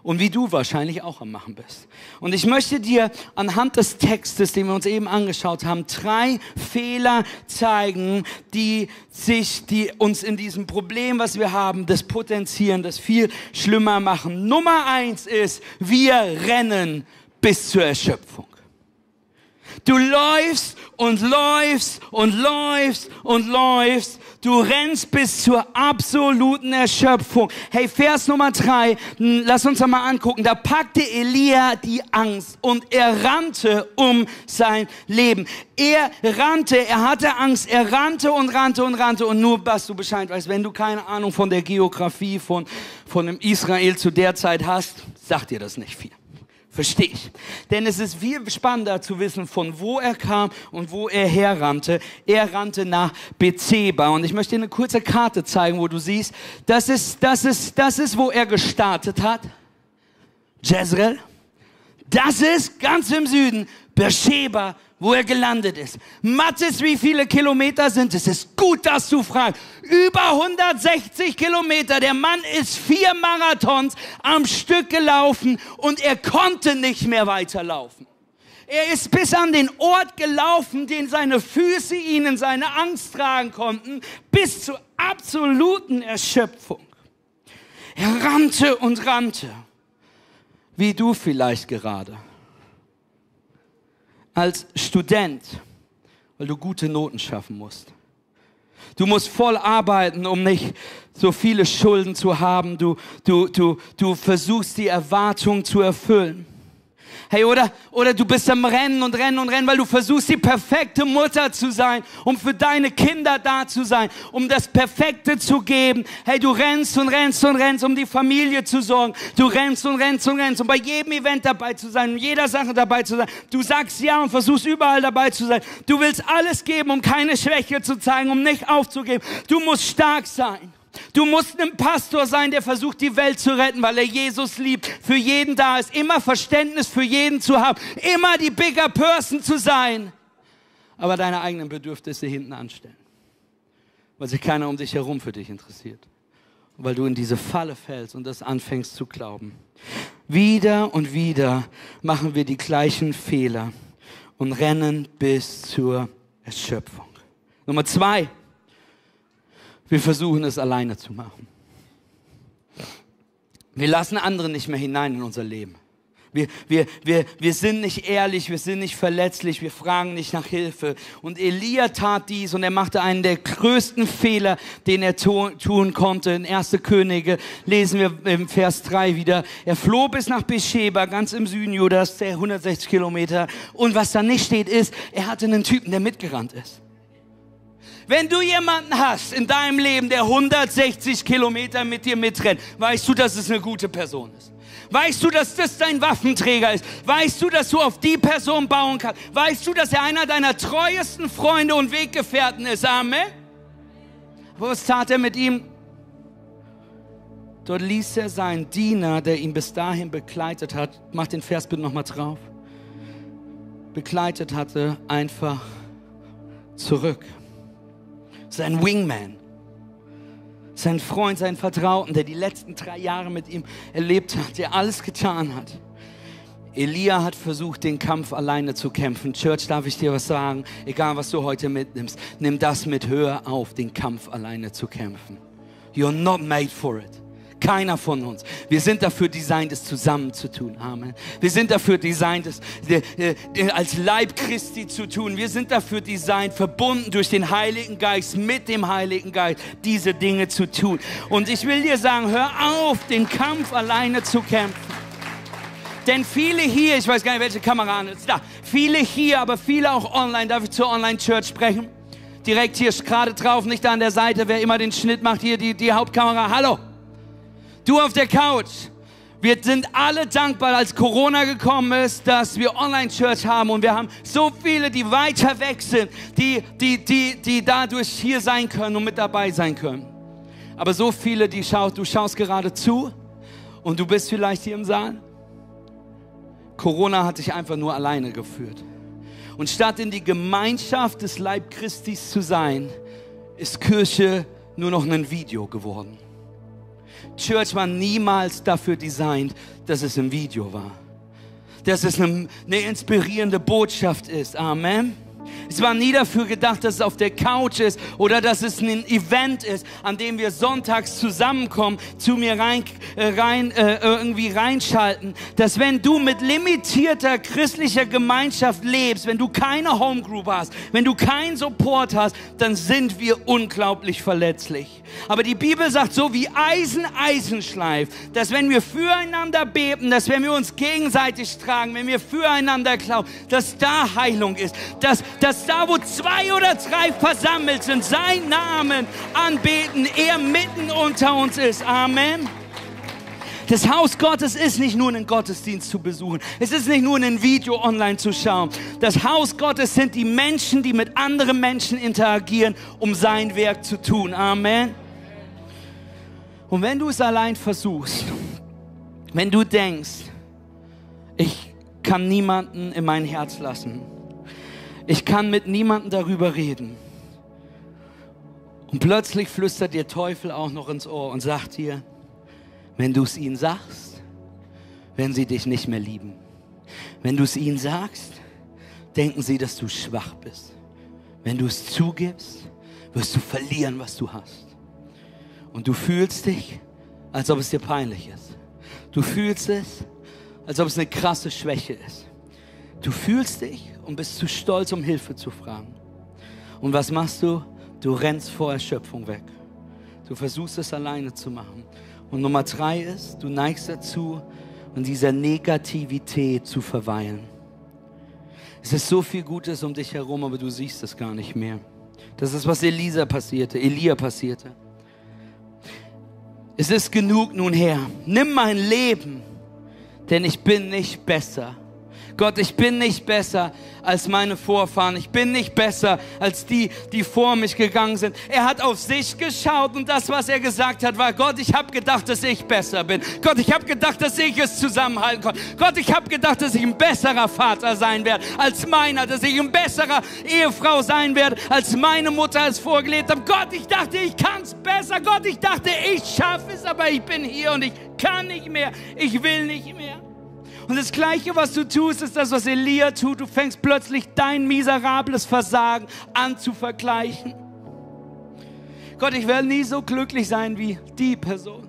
und wie du wahrscheinlich auch am Machen bist. Und ich möchte dir anhand des Textes, den wir uns eben angeschaut haben, drei Fehler zeigen, die sich, die uns in diesem Problem, was wir haben, das potenzieren, das viel schlimmer machen. Nummer eins ist, wir rennen bis zur Erschöpfung. Du läufst und läufst und läufst und läufst Du rennst bis zur absoluten Erschöpfung. Hey, Vers Nummer drei, hm, lass uns einmal angucken. Da packte Elia die Angst und er rannte um sein Leben. Er rannte, er hatte Angst, er rannte und rannte und rannte. Und nur, was du Bescheid weißt, wenn du keine Ahnung von der Geografie von, von dem Israel zu der Zeit hast, sagt dir das nicht viel. Verstehe ich. Denn es ist viel spannender zu wissen, von wo er kam und wo er herrannte. Er rannte nach Bezeba. Und ich möchte dir eine kurze Karte zeigen, wo du siehst, das ist, das ist, das ist, wo er gestartet hat. Jezreel. Das ist ganz im Süden Beersheba wo er gelandet ist. Mathis, wie viele Kilometer sind es? Es ist gut, dass du fragst. Über 160 Kilometer. Der Mann ist vier Marathons am Stück gelaufen und er konnte nicht mehr weiterlaufen. Er ist bis an den Ort gelaufen, den seine Füße ihn in seine Angst tragen konnten, bis zur absoluten Erschöpfung. Er rannte und rannte, wie du vielleicht gerade als Student, weil du gute Noten schaffen musst. Du musst voll arbeiten, um nicht so viele Schulden zu haben. Du, du, du, du versuchst die Erwartung zu erfüllen. Hey, oder, oder du bist am Rennen und Rennen und Rennen, weil du versuchst, die perfekte Mutter zu sein, um für deine Kinder da zu sein, um das Perfekte zu geben. Hey, du rennst und rennst und rennst, um die Familie zu sorgen. Du rennst und rennst und rennst, um bei jedem Event dabei zu sein, um jeder Sache dabei zu sein. Du sagst ja und versuchst überall dabei zu sein. Du willst alles geben, um keine Schwäche zu zeigen, um nicht aufzugeben. Du musst stark sein. Du musst ein Pastor sein, der versucht, die Welt zu retten, weil er Jesus liebt, für jeden da ist, immer Verständnis für jeden zu haben, immer die bigger Person zu sein, aber deine eigenen Bedürfnisse hinten anstellen, weil sich keiner um dich herum für dich interessiert, weil du in diese Falle fällst und das anfängst zu glauben. Wieder und wieder machen wir die gleichen Fehler und rennen bis zur Erschöpfung. Nummer zwei, wir versuchen es alleine zu machen. Wir lassen andere nicht mehr hinein in unser Leben. Wir, wir, wir, wir sind nicht ehrlich, wir sind nicht verletzlich, wir fragen nicht nach Hilfe. Und Elia tat dies und er machte einen der größten Fehler, den er tun konnte. In 1. Könige lesen wir im Vers 3 wieder. Er floh bis nach Beersheba, ganz im Süden Judas, der 160 Kilometer. Und was da nicht steht ist, er hatte einen Typen, der mitgerannt ist. Wenn du jemanden hast in deinem Leben, der 160 Kilometer mit dir mitrennt, weißt du, dass es eine gute Person ist. Weißt du, dass das dein Waffenträger ist? Weißt du, dass du auf die Person bauen kannst? Weißt du, dass er einer deiner treuesten Freunde und Weggefährten ist? Amen. Aber was tat er mit ihm? Dort ließ er seinen Diener, der ihn bis dahin begleitet hat, mach den Vers bitte nochmal drauf, begleitet hatte, einfach zurück. Sein Wingman sein Freund, sein Vertrauten, der die letzten drei Jahre mit ihm erlebt hat, der alles getan hat. Elia hat versucht, den Kampf alleine zu kämpfen. Church, darf ich dir was sagen? Egal, was du heute mitnimmst, nimm das mit. Hör auf, den Kampf alleine zu kämpfen. You're not made for it. Keiner von uns. Wir sind dafür designt, es zusammen zu tun. Amen. Wir sind dafür designt, es als Leib Christi zu tun. Wir sind dafür designt, verbunden durch den Heiligen Geist, mit dem Heiligen Geist, diese Dinge zu tun. Und ich will dir sagen, hör auf, den Kampf alleine zu kämpfen. Denn viele hier, ich weiß gar nicht, welche Kamera an ist, da, viele hier, aber viele auch online, darf ich zur Online-Church sprechen? Direkt hier gerade drauf, nicht da an der Seite, wer immer den Schnitt macht, hier die, die Hauptkamera. Hallo! Du auf der Couch. Wir sind alle dankbar, als Corona gekommen ist, dass wir Online-Church haben und wir haben so viele, die weiter weg sind, die, die, die, die dadurch hier sein können und mit dabei sein können. Aber so viele, die schaust, du schaust gerade zu und du bist vielleicht hier im Saal. Corona hat dich einfach nur alleine geführt. Und statt in die Gemeinschaft des Leib Christis zu sein, ist Kirche nur noch ein Video geworden. Church war niemals dafür designt, dass es im Video war. Dass es eine, eine inspirierende Botschaft ist. Amen. Es war nie dafür gedacht, dass es auf der Couch ist oder dass es ein Event ist, an dem wir sonntags zusammenkommen, zu mir rein, äh, rein äh, irgendwie reinschalten. Dass wenn du mit limitierter christlicher Gemeinschaft lebst, wenn du keine Homegroup hast, wenn du keinen Support hast, dann sind wir unglaublich verletzlich. Aber die Bibel sagt so wie Eisen Eisen schleift, dass wenn wir füreinander beten, dass wenn wir uns gegenseitig tragen, wenn wir füreinander glauben, dass da Heilung ist, dass dass da, wo zwei oder drei versammelt sind, sein Namen anbeten, er mitten unter uns ist. Amen. Das Haus Gottes ist nicht nur einen Gottesdienst zu besuchen. Es ist nicht nur ein Video online zu schauen. Das Haus Gottes sind die Menschen, die mit anderen Menschen interagieren, um sein Werk zu tun. Amen. Und wenn du es allein versuchst, wenn du denkst, ich kann niemanden in mein Herz lassen, ich kann mit niemandem darüber reden. Und plötzlich flüstert dir Teufel auch noch ins Ohr und sagt dir, wenn du es ihnen sagst, werden sie dich nicht mehr lieben. Wenn du es ihnen sagst, denken sie, dass du schwach bist. Wenn du es zugibst, wirst du verlieren, was du hast. Und du fühlst dich, als ob es dir peinlich ist. Du fühlst es, als ob es eine krasse Schwäche ist. Du fühlst dich und bist zu stolz, um Hilfe zu fragen. Und was machst du? Du rennst vor Erschöpfung weg. Du versuchst es alleine zu machen. Und Nummer drei ist, du neigst dazu, in dieser Negativität zu verweilen. Es ist so viel Gutes um dich herum, aber du siehst es gar nicht mehr. Das ist, was Elisa passierte, Elia passierte. Es ist genug nun her. Nimm mein Leben, denn ich bin nicht besser Gott, ich bin nicht besser als meine Vorfahren. Ich bin nicht besser als die, die vor mich gegangen sind. Er hat auf sich geschaut und das, was er gesagt hat, war, Gott, ich habe gedacht, dass ich besser bin. Gott, ich habe gedacht, dass ich es zusammenhalten kann. Gott, ich habe gedacht, dass ich ein besserer Vater sein werde als meiner, dass ich ein besserer Ehefrau sein werde, als meine Mutter es vorgelebt hat. Gott, ich dachte, ich kann es besser. Gott, ich dachte, ich schaffe es, aber ich bin hier und ich kann nicht mehr. Ich will nicht mehr. Und das Gleiche, was du tust, ist das, was Elia tut. Du fängst plötzlich dein miserables Versagen an zu vergleichen. Gott, ich werde nie so glücklich sein wie die Person.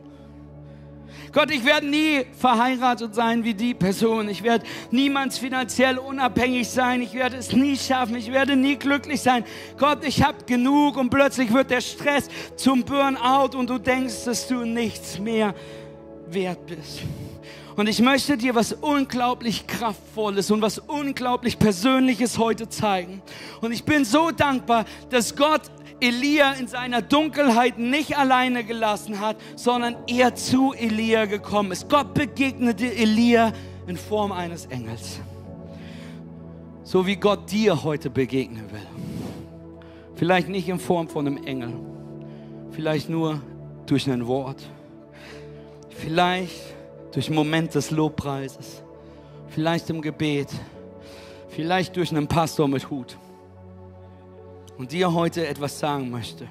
Gott, ich werde nie verheiratet sein wie die Person. Ich werde niemals finanziell unabhängig sein. Ich werde es nie schaffen. Ich werde nie glücklich sein. Gott, ich habe genug und plötzlich wird der Stress zum Burnout und du denkst, dass du nichts mehr wert bist. Und ich möchte dir was unglaublich Kraftvolles und was unglaublich Persönliches heute zeigen. Und ich bin so dankbar, dass Gott Elia in seiner Dunkelheit nicht alleine gelassen hat, sondern er zu Elia gekommen ist. Gott begegnete Elia in Form eines Engels. So wie Gott dir heute begegnen will. Vielleicht nicht in Form von einem Engel, vielleicht nur durch ein Wort, vielleicht durch einen Moment des Lobpreises, vielleicht im Gebet, vielleicht durch einen Pastor mit Hut und dir heute etwas sagen möchte.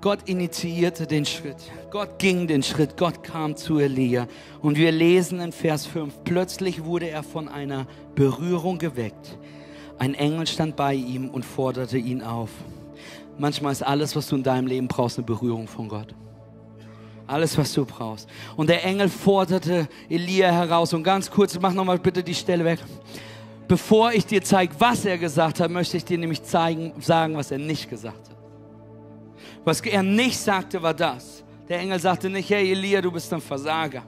Gott initiierte den Schritt. Gott ging den Schritt. Gott kam zu Elia. Und wir lesen in Vers 5, plötzlich wurde er von einer Berührung geweckt. Ein Engel stand bei ihm und forderte ihn auf. Manchmal ist alles, was du in deinem Leben brauchst, eine Berührung von Gott. Alles, was du brauchst. Und der Engel forderte Elia heraus. Und ganz kurz, mach nochmal bitte die Stelle weg. Bevor ich dir zeige, was er gesagt hat, möchte ich dir nämlich zeigen, sagen, was er nicht gesagt hat. Was er nicht sagte, war das. Der Engel sagte nicht, hey Elia, du bist ein Versager.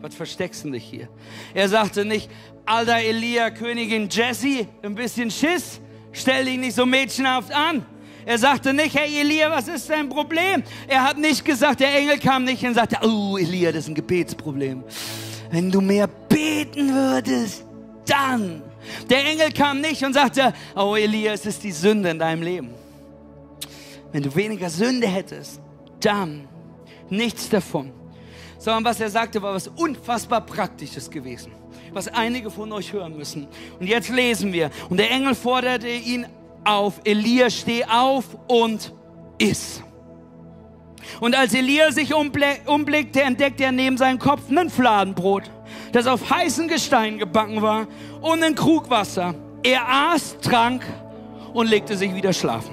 Was versteckst du dich hier? Er sagte nicht, alter Elia, Königin Jessie, ein bisschen Schiss, stell dich nicht so mädchenhaft an. Er sagte nicht, hey Elia, was ist dein Problem? Er hat nicht gesagt, der Engel kam nicht und sagte, oh Elia, das ist ein Gebetsproblem. Wenn du mehr beten würdest, dann. Der Engel kam nicht und sagte, oh Elia, es ist die Sünde in deinem Leben. Wenn du weniger Sünde hättest, dann nichts davon. Sondern was er sagte, war was unfassbar Praktisches gewesen, was einige von euch hören müssen. Und jetzt lesen wir. Und der Engel forderte ihn auf, Elia, steh auf und iss. Und als Elia sich umblickte, entdeckte er neben seinem Kopf ein Fladenbrot, das auf heißen Gestein gebacken war, und ein Krug Wasser. Er aß, trank und legte sich wieder schlafen.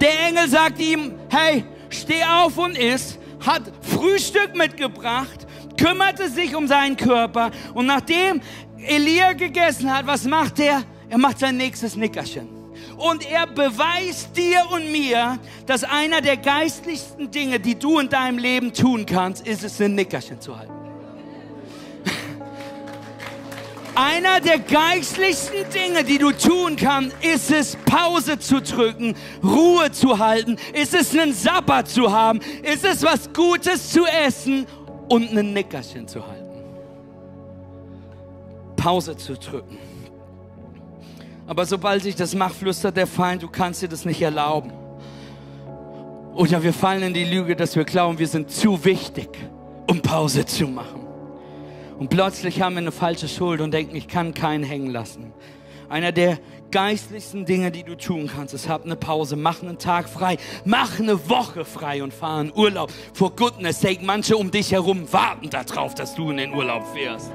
Der Engel sagte ihm, hey, steh auf und iss, hat Frühstück mitgebracht, kümmerte sich um seinen Körper und nachdem Elia gegessen hat, was macht er? Er macht sein nächstes Nickerchen. Und er beweist dir und mir, dass einer der geistlichsten Dinge, die du in deinem Leben tun kannst, ist es, ein Nickerchen zu halten. Einer der geistlichsten Dinge, die du tun kannst, ist es, Pause zu drücken, Ruhe zu halten, ist es, einen Sabbat zu haben, ist es, was Gutes zu essen und ein Nickerchen zu halten. Pause zu drücken. Aber sobald sich das macht, flüstert der Feind, du kannst dir das nicht erlauben. Oder wir fallen in die Lüge, dass wir glauben, wir sind zu wichtig, um Pause zu machen. Und plötzlich haben wir eine falsche Schuld und denken, ich kann keinen hängen lassen. Einer der geistlichsten Dinge, die du tun kannst, ist, hab eine Pause, mach einen Tag frei, mach eine Woche frei und fahr in Urlaub. For goodness sake, manche um dich herum warten darauf, dass du in den Urlaub fährst.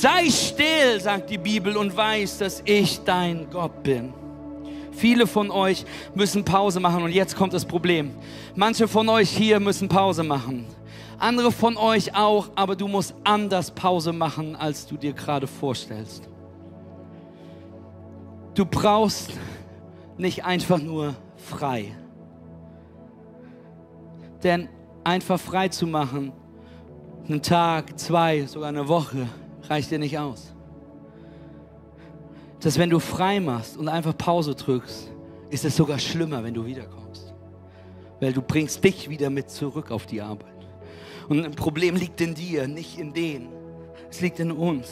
Sei still, sagt die Bibel, und weiß, dass ich dein Gott bin. Viele von euch müssen Pause machen und jetzt kommt das Problem. Manche von euch hier müssen Pause machen. Andere von euch auch, aber du musst anders Pause machen, als du dir gerade vorstellst. Du brauchst nicht einfach nur frei. Denn einfach frei zu machen, einen Tag, zwei, sogar eine Woche, reicht dir nicht aus. Dass wenn du frei machst und einfach Pause drückst, ist es sogar schlimmer, wenn du wiederkommst. Weil du bringst dich wieder mit zurück auf die Arbeit. Und ein Problem liegt in dir, nicht in denen. Es liegt in uns.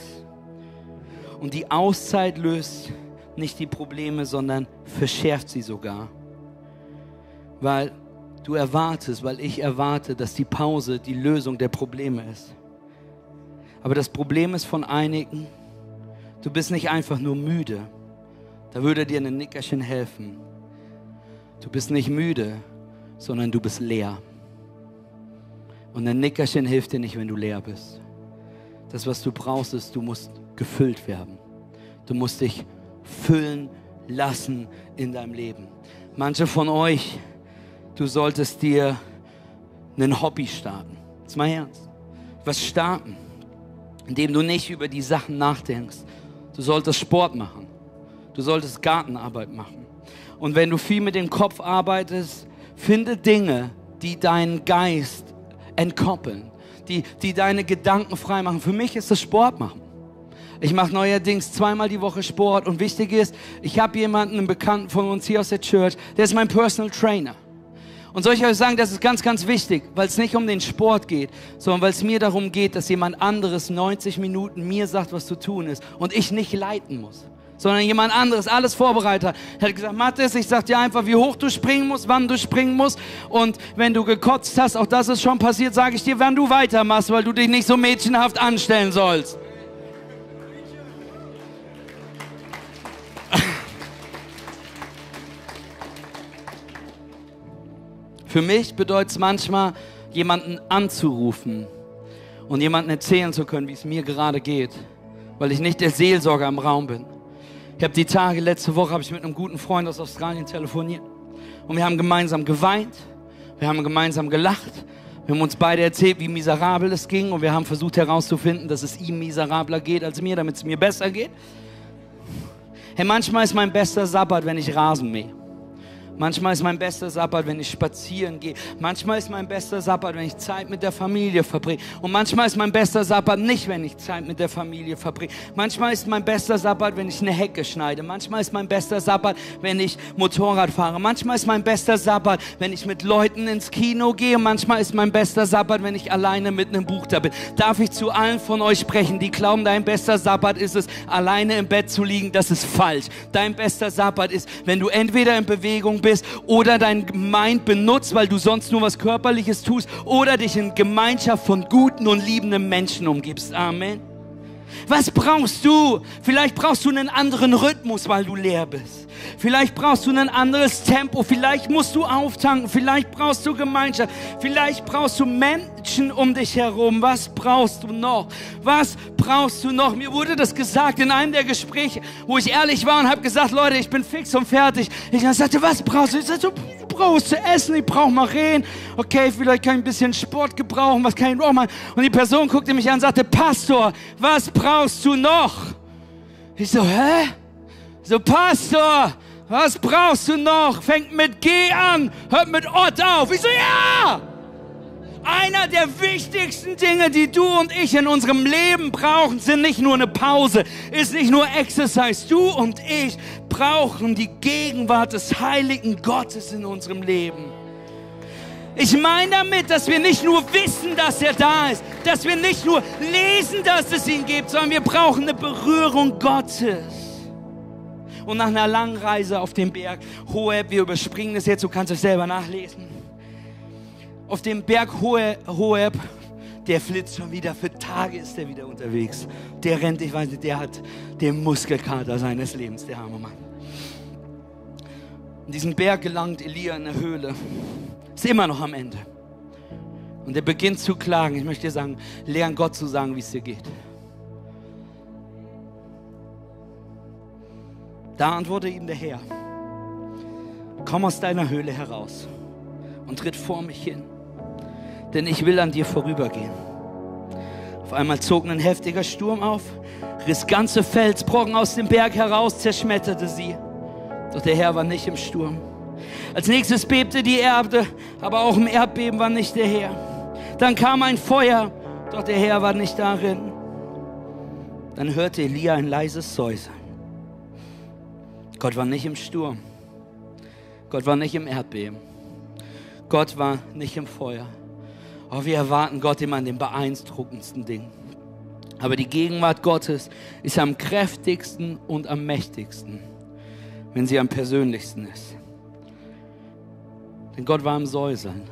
Und die Auszeit löst nicht die Probleme, sondern verschärft sie sogar. Weil du erwartest, weil ich erwarte, dass die Pause die Lösung der Probleme ist. Aber das Problem ist von einigen, du bist nicht einfach nur müde. Da würde dir ein Nickerchen helfen. Du bist nicht müde, sondern du bist leer. Und ein Nickerchen hilft dir nicht, wenn du leer bist. Das, was du brauchst, ist, du musst gefüllt werden. Du musst dich füllen lassen in deinem Leben. Manche von euch, du solltest dir ein Hobby starten. Jetzt mal ernst. Was starten? Indem du nicht über die Sachen nachdenkst. Du solltest Sport machen. Du solltest Gartenarbeit machen. Und wenn du viel mit dem Kopf arbeitest, finde Dinge, die deinen Geist entkoppeln, die, die deine Gedanken frei machen. Für mich ist das Sport machen. Ich mache neuerdings zweimal die Woche Sport und wichtig ist, ich habe jemanden, einen Bekannten von uns hier aus der Church, der ist mein Personal Trainer. Und soll ich euch sagen, das ist ganz, ganz wichtig, weil es nicht um den Sport geht, sondern weil es mir darum geht, dass jemand anderes 90 Minuten mir sagt, was zu tun ist und ich nicht leiten muss sondern jemand anderes alles vorbereitet hat. Er hat gesagt, Mathis, ich sag dir einfach, wie hoch du springen musst, wann du springen musst und wenn du gekotzt hast, auch das ist schon passiert, sage ich dir, wann du weitermachst, weil du dich nicht so mädchenhaft anstellen sollst. Für mich bedeutet es manchmal, jemanden anzurufen und jemanden erzählen zu können, wie es mir gerade geht, weil ich nicht der Seelsorger im Raum bin. Ich habe die Tage, letzte Woche habe ich mit einem guten Freund aus Australien telefoniert und wir haben gemeinsam geweint, wir haben gemeinsam gelacht, wir haben uns beide erzählt, wie miserabel es ging und wir haben versucht herauszufinden, dass es ihm miserabler geht als mir, damit es mir besser geht. Hey, manchmal ist mein bester Sabbat, wenn ich Rasen mähe. Manchmal ist mein bester Sabbat, wenn ich spazieren gehe. Manchmal ist mein bester Sabbat, wenn ich Zeit mit der Familie verbringe. Und manchmal ist mein bester Sabbat nicht, wenn ich Zeit mit der Familie verbringe. Manchmal ist mein bester Sabbat, wenn ich eine Hecke schneide. Manchmal ist mein bester Sabbat, wenn ich Motorrad fahre. Manchmal ist mein bester Sabbat, wenn ich mit Leuten ins Kino gehe. Manchmal ist mein bester Sabbat, wenn ich alleine mit einem Buch da bin. Darf ich zu allen von euch sprechen, die glauben, dein bester Sabbat ist es, alleine im Bett zu liegen? Das ist falsch. Dein bester Sabbat ist, wenn du entweder in Bewegung bist, bist oder dein Mind benutzt, weil du sonst nur was Körperliches tust oder dich in Gemeinschaft von guten und liebenden Menschen umgibst. Amen. Was brauchst du? Vielleicht brauchst du einen anderen Rhythmus, weil du leer bist. Vielleicht brauchst du ein anderes Tempo. Vielleicht musst du auftanken. Vielleicht brauchst du Gemeinschaft. Vielleicht brauchst du Menschen um dich herum. Was brauchst du noch? Was brauchst du noch? Mir wurde das gesagt in einem der Gespräche, wo ich ehrlich war und habe gesagt, Leute, ich bin fix und fertig. Ich sagte, was brauchst du? Ich sagte, du brauchst zu essen. Ich brauche mal reden. Okay, vielleicht kann ich ein bisschen Sport gebrauchen. Was kann ich noch machen? Und die Person guckte mich an und sagte, Pastor, was brauchst du noch? Ich so, hä? So, Pastor, was brauchst du noch? Fängt mit G an, hört mit Ott auf. Ich so, ja! Einer der wichtigsten Dinge, die du und ich in unserem Leben brauchen, sind nicht nur eine Pause, ist nicht nur Exercise. Du und ich brauchen die Gegenwart des heiligen Gottes in unserem Leben. Ich meine damit, dass wir nicht nur wissen, dass er da ist, dass wir nicht nur lesen, dass es ihn gibt, sondern wir brauchen eine Berührung Gottes und nach einer langen Reise auf dem Berg Hoeb, wir überspringen das jetzt, du kannst es selber nachlesen. Auf dem Berg Hoeb, der flitzt schon wieder, für Tage ist er wieder unterwegs. Der rennt, ich weiß nicht, der hat den Muskelkater seines Lebens, der arme Mann. In diesen Berg gelangt Elia in eine Höhle. Ist immer noch am Ende. Und er beginnt zu klagen. Ich möchte dir sagen, lern Gott zu sagen, wie es dir geht. Da antwortete ihm der Herr, komm aus deiner Höhle heraus und tritt vor mich hin, denn ich will an dir vorübergehen. Auf einmal zog ein heftiger Sturm auf, riss ganze Felsbrocken aus dem Berg heraus, zerschmetterte sie. Doch der Herr war nicht im Sturm. Als nächstes bebte die Erde, aber auch im Erdbeben war nicht der Herr. Dann kam ein Feuer, doch der Herr war nicht darin. Dann hörte Elia ein leises Säuseln. Gott war nicht im Sturm. Gott war nicht im Erdbeben. Gott war nicht im Feuer. Aber wir erwarten Gott immer an den beeindruckendsten Dingen. Aber die Gegenwart Gottes ist am kräftigsten und am mächtigsten, wenn sie am persönlichsten ist. Denn Gott war im Säuseln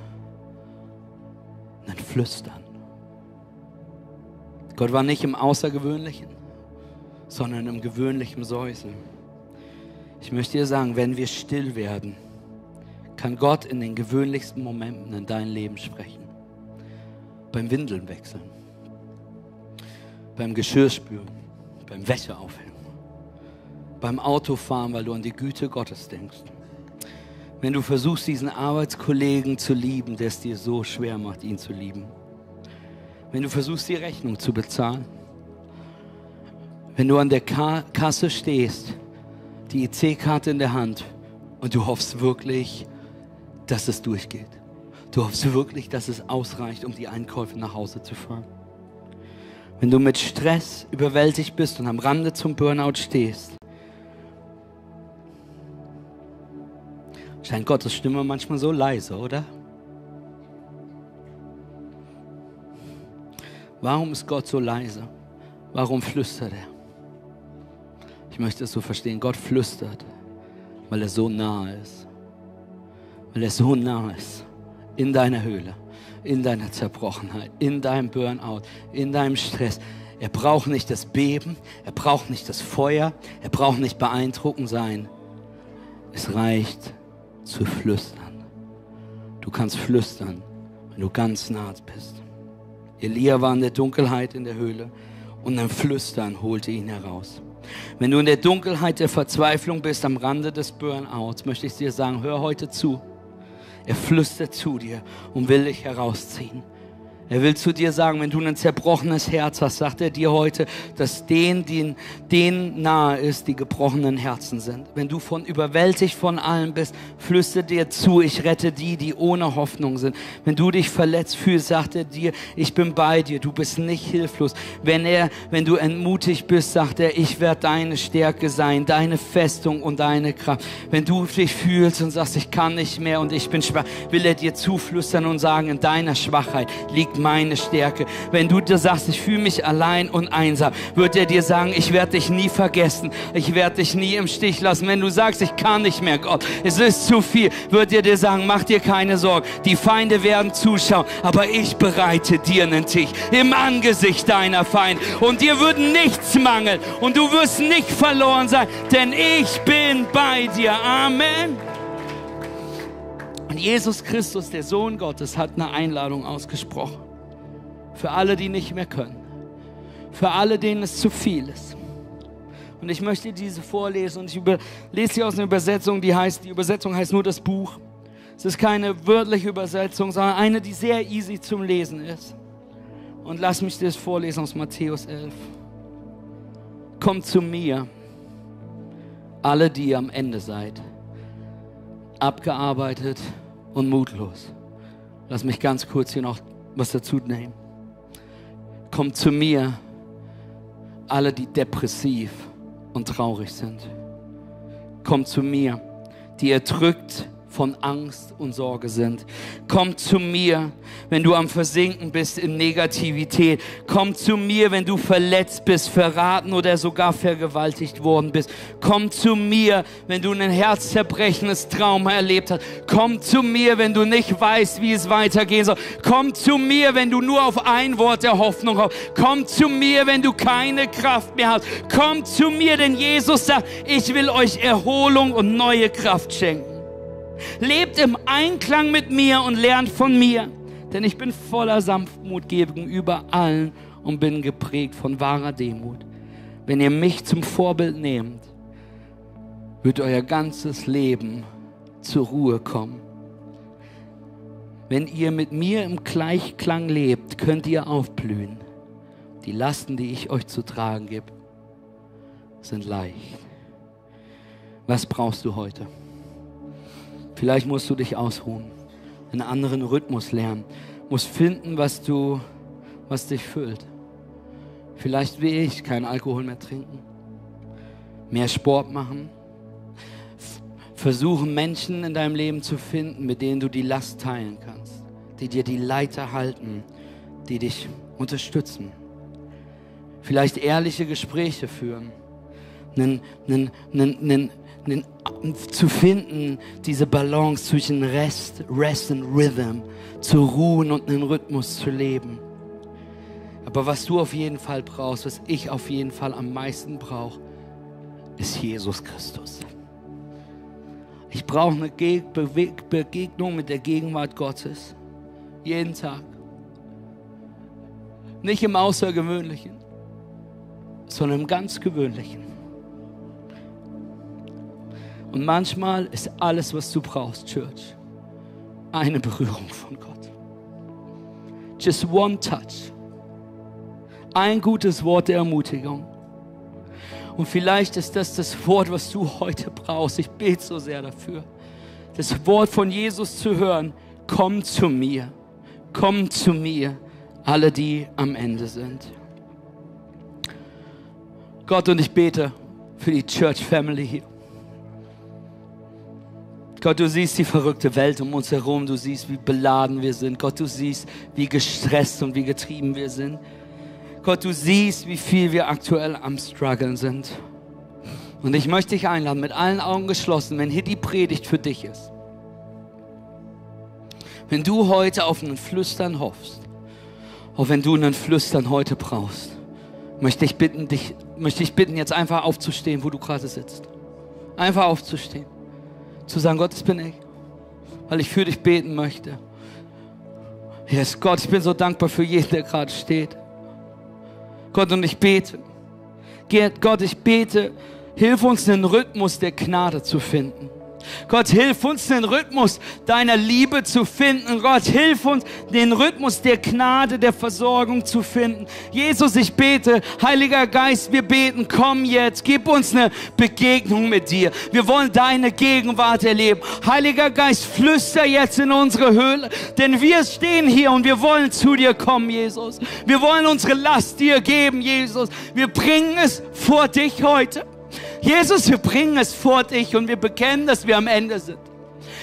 und ein Flüstern. Gott war nicht im Außergewöhnlichen, sondern im gewöhnlichen Säuseln. Ich möchte dir sagen, wenn wir still werden, kann Gott in den gewöhnlichsten Momenten in dein Leben sprechen. Beim Windeln wechseln, beim Geschirrspülen, beim Wäsche aufhängen, beim Autofahren, weil du an die Güte Gottes denkst. Wenn du versuchst, diesen Arbeitskollegen zu lieben, der es dir so schwer macht, ihn zu lieben. Wenn du versuchst, die Rechnung zu bezahlen. Wenn du an der Kasse stehst die EC-Karte in der Hand und du hoffst wirklich, dass es durchgeht. Du hoffst wirklich, dass es ausreicht, um die Einkäufe nach Hause zu fahren. Wenn du mit Stress überwältigt bist und am Rande zum Burnout stehst, scheint Gottes Stimme manchmal so leise, oder? Warum ist Gott so leise? Warum flüstert er? Ich möchte es so verstehen. Gott flüstert, weil er so nah ist. Weil er so nah ist. In deiner Höhle, in deiner Zerbrochenheit, in deinem Burnout, in deinem Stress. Er braucht nicht das Beben, er braucht nicht das Feuer, er braucht nicht beeindruckend sein. Es reicht zu flüstern. Du kannst flüstern, wenn du ganz nah bist. Elia war in der Dunkelheit in der Höhle und ein Flüstern holte ihn heraus. Wenn du in der Dunkelheit der Verzweiflung bist, am Rande des Burnouts, möchte ich dir sagen, hör heute zu. Er flüstert zu dir und will dich herausziehen. Er will zu dir sagen, wenn du ein zerbrochenes Herz hast, sagt er dir heute, dass denen, denen, denen nahe ist, die gebrochenen Herzen sind. Wenn du von überwältigt von allem bist, flüstert dir zu, ich rette die, die ohne Hoffnung sind. Wenn du dich verletzt fühlst, sagt er dir, ich bin bei dir, du bist nicht hilflos. Wenn er, wenn du entmutigt bist, sagt er, ich werde deine Stärke sein, deine Festung und deine Kraft. Wenn du dich fühlst und sagst, ich kann nicht mehr und ich bin schwach, will er dir zuflüstern und sagen, in deiner Schwachheit liegt meine Stärke. Wenn du dir sagst, ich fühle mich allein und einsam, wird er dir sagen, ich werde dich nie vergessen. Ich werde dich nie im Stich lassen. Wenn du sagst, ich kann nicht mehr, Gott, es ist zu viel, wird er dir sagen, mach dir keine Sorgen. Die Feinde werden zuschauen, aber ich bereite dir einen Tisch im Angesicht deiner Feinde. Und dir wird nichts mangeln und du wirst nicht verloren sein, denn ich bin bei dir. Amen. Und Jesus Christus, der Sohn Gottes, hat eine Einladung ausgesprochen. Für alle, die nicht mehr können. Für alle, denen es zu viel ist. Und ich möchte diese vorlesen und ich lese sie aus einer Übersetzung, die heißt, die Übersetzung heißt nur das Buch. Es ist keine wörtliche Übersetzung, sondern eine, die sehr easy zum Lesen ist. Und lass mich das vorlesen aus Matthäus 11. Kommt zu mir, alle, die ihr am Ende seid, abgearbeitet und mutlos. Lass mich ganz kurz hier noch was dazu nehmen. Kommt zu mir, alle, die depressiv und traurig sind. Kommt zu mir, die erdrückt von Angst und Sorge sind. Komm zu mir, wenn du am Versinken bist in Negativität. Komm zu mir, wenn du verletzt bist, verraten oder sogar vergewaltigt worden bist. Komm zu mir, wenn du ein herzzerбrechendes Trauma erlebt hast. Komm zu mir, wenn du nicht weißt, wie es weitergehen soll. Komm zu mir, wenn du nur auf ein Wort der Hoffnung hast. Komm zu mir, wenn du keine Kraft mehr hast. Komm zu mir, denn Jesus sagt, ich will euch Erholung und neue Kraft schenken. Lebt im Einklang mit mir und lernt von mir, denn ich bin voller Sanftmut gegenüber allen und bin geprägt von wahrer Demut. Wenn ihr mich zum Vorbild nehmt, wird euer ganzes Leben zur Ruhe kommen. Wenn ihr mit mir im Gleichklang lebt, könnt ihr aufblühen. Die Lasten, die ich euch zu tragen gebe, sind leicht. Was brauchst du heute? Vielleicht musst du dich ausruhen, einen anderen Rhythmus lernen, musst finden, was du, was dich füllt. Vielleicht wie ich keinen Alkohol mehr trinken, mehr Sport machen, versuchen Menschen in deinem Leben zu finden, mit denen du die Last teilen kannst, die dir die Leiter halten, die dich unterstützen. Vielleicht ehrliche Gespräche führen, einen, einen, einen, einen zu finden, diese Balance zwischen Rest, Rest und Rhythm, zu ruhen und einen Rhythmus zu leben. Aber was du auf jeden Fall brauchst, was ich auf jeden Fall am meisten brauche, ist Jesus Christus. Ich brauche eine Begegnung mit der Gegenwart Gottes. Jeden Tag. Nicht im Außergewöhnlichen, sondern im ganz Gewöhnlichen. Und manchmal ist alles, was du brauchst, Church, eine Berührung von Gott. Just one touch. Ein gutes Wort der Ermutigung. Und vielleicht ist das das Wort, was du heute brauchst. Ich bete so sehr dafür. Das Wort von Jesus zu hören. Komm zu mir. Komm zu mir. Alle, die am Ende sind. Gott, und ich bete für die Church Family hier. Gott, du siehst die verrückte Welt um uns herum. Du siehst, wie beladen wir sind. Gott, du siehst, wie gestresst und wie getrieben wir sind. Gott, du siehst, wie viel wir aktuell am struggeln sind. Und ich möchte dich einladen, mit allen Augen geschlossen, wenn hier die Predigt für dich ist. Wenn du heute auf einen Flüstern hoffst, auch wenn du einen Flüstern heute brauchst, möchte ich bitten, dich, möchte ich bitten, jetzt einfach aufzustehen, wo du gerade sitzt. Einfach aufzustehen. Zu sagen, Gott, das bin ich. Weil ich für dich beten möchte. Yes, Gott, ich bin so dankbar für jeden, der gerade steht. Gott, und ich bete. Gott, ich bete, hilf uns den Rhythmus der Gnade zu finden. Gott, hilf uns den Rhythmus deiner Liebe zu finden. Gott, hilf uns den Rhythmus der Gnade, der Versorgung zu finden. Jesus, ich bete, Heiliger Geist, wir beten, komm jetzt, gib uns eine Begegnung mit dir. Wir wollen deine Gegenwart erleben. Heiliger Geist, flüster jetzt in unsere Höhle, denn wir stehen hier und wir wollen zu dir kommen, Jesus. Wir wollen unsere Last dir geben, Jesus. Wir bringen es vor dich heute. Jesus, wir bringen es vor dich und wir bekennen, dass wir am Ende sind.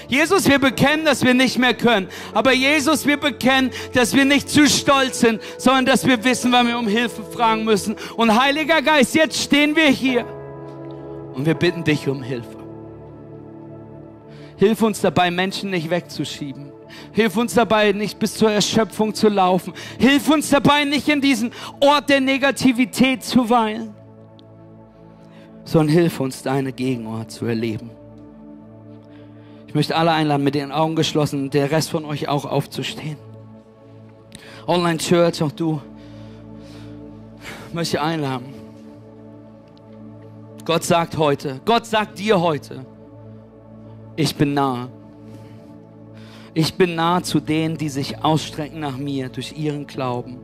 Jesus, wir bekennen, dass wir nicht mehr können. Aber Jesus, wir bekennen, dass wir nicht zu stolz sind, sondern dass wir wissen, wann wir um Hilfe fragen müssen. Und Heiliger Geist, jetzt stehen wir hier und wir bitten dich um Hilfe. Hilf uns dabei, Menschen nicht wegzuschieben. Hilf uns dabei, nicht bis zur Erschöpfung zu laufen. Hilf uns dabei, nicht in diesen Ort der Negativität zu weilen sondern hilf uns, deine Gegenwart zu erleben. Ich möchte alle einladen, mit den Augen geschlossen, der Rest von euch auch aufzustehen. Online Church, auch du, möchte einladen. Gott sagt heute, Gott sagt dir heute, ich bin nah. Ich bin nah zu denen, die sich ausstrecken nach mir durch ihren Glauben.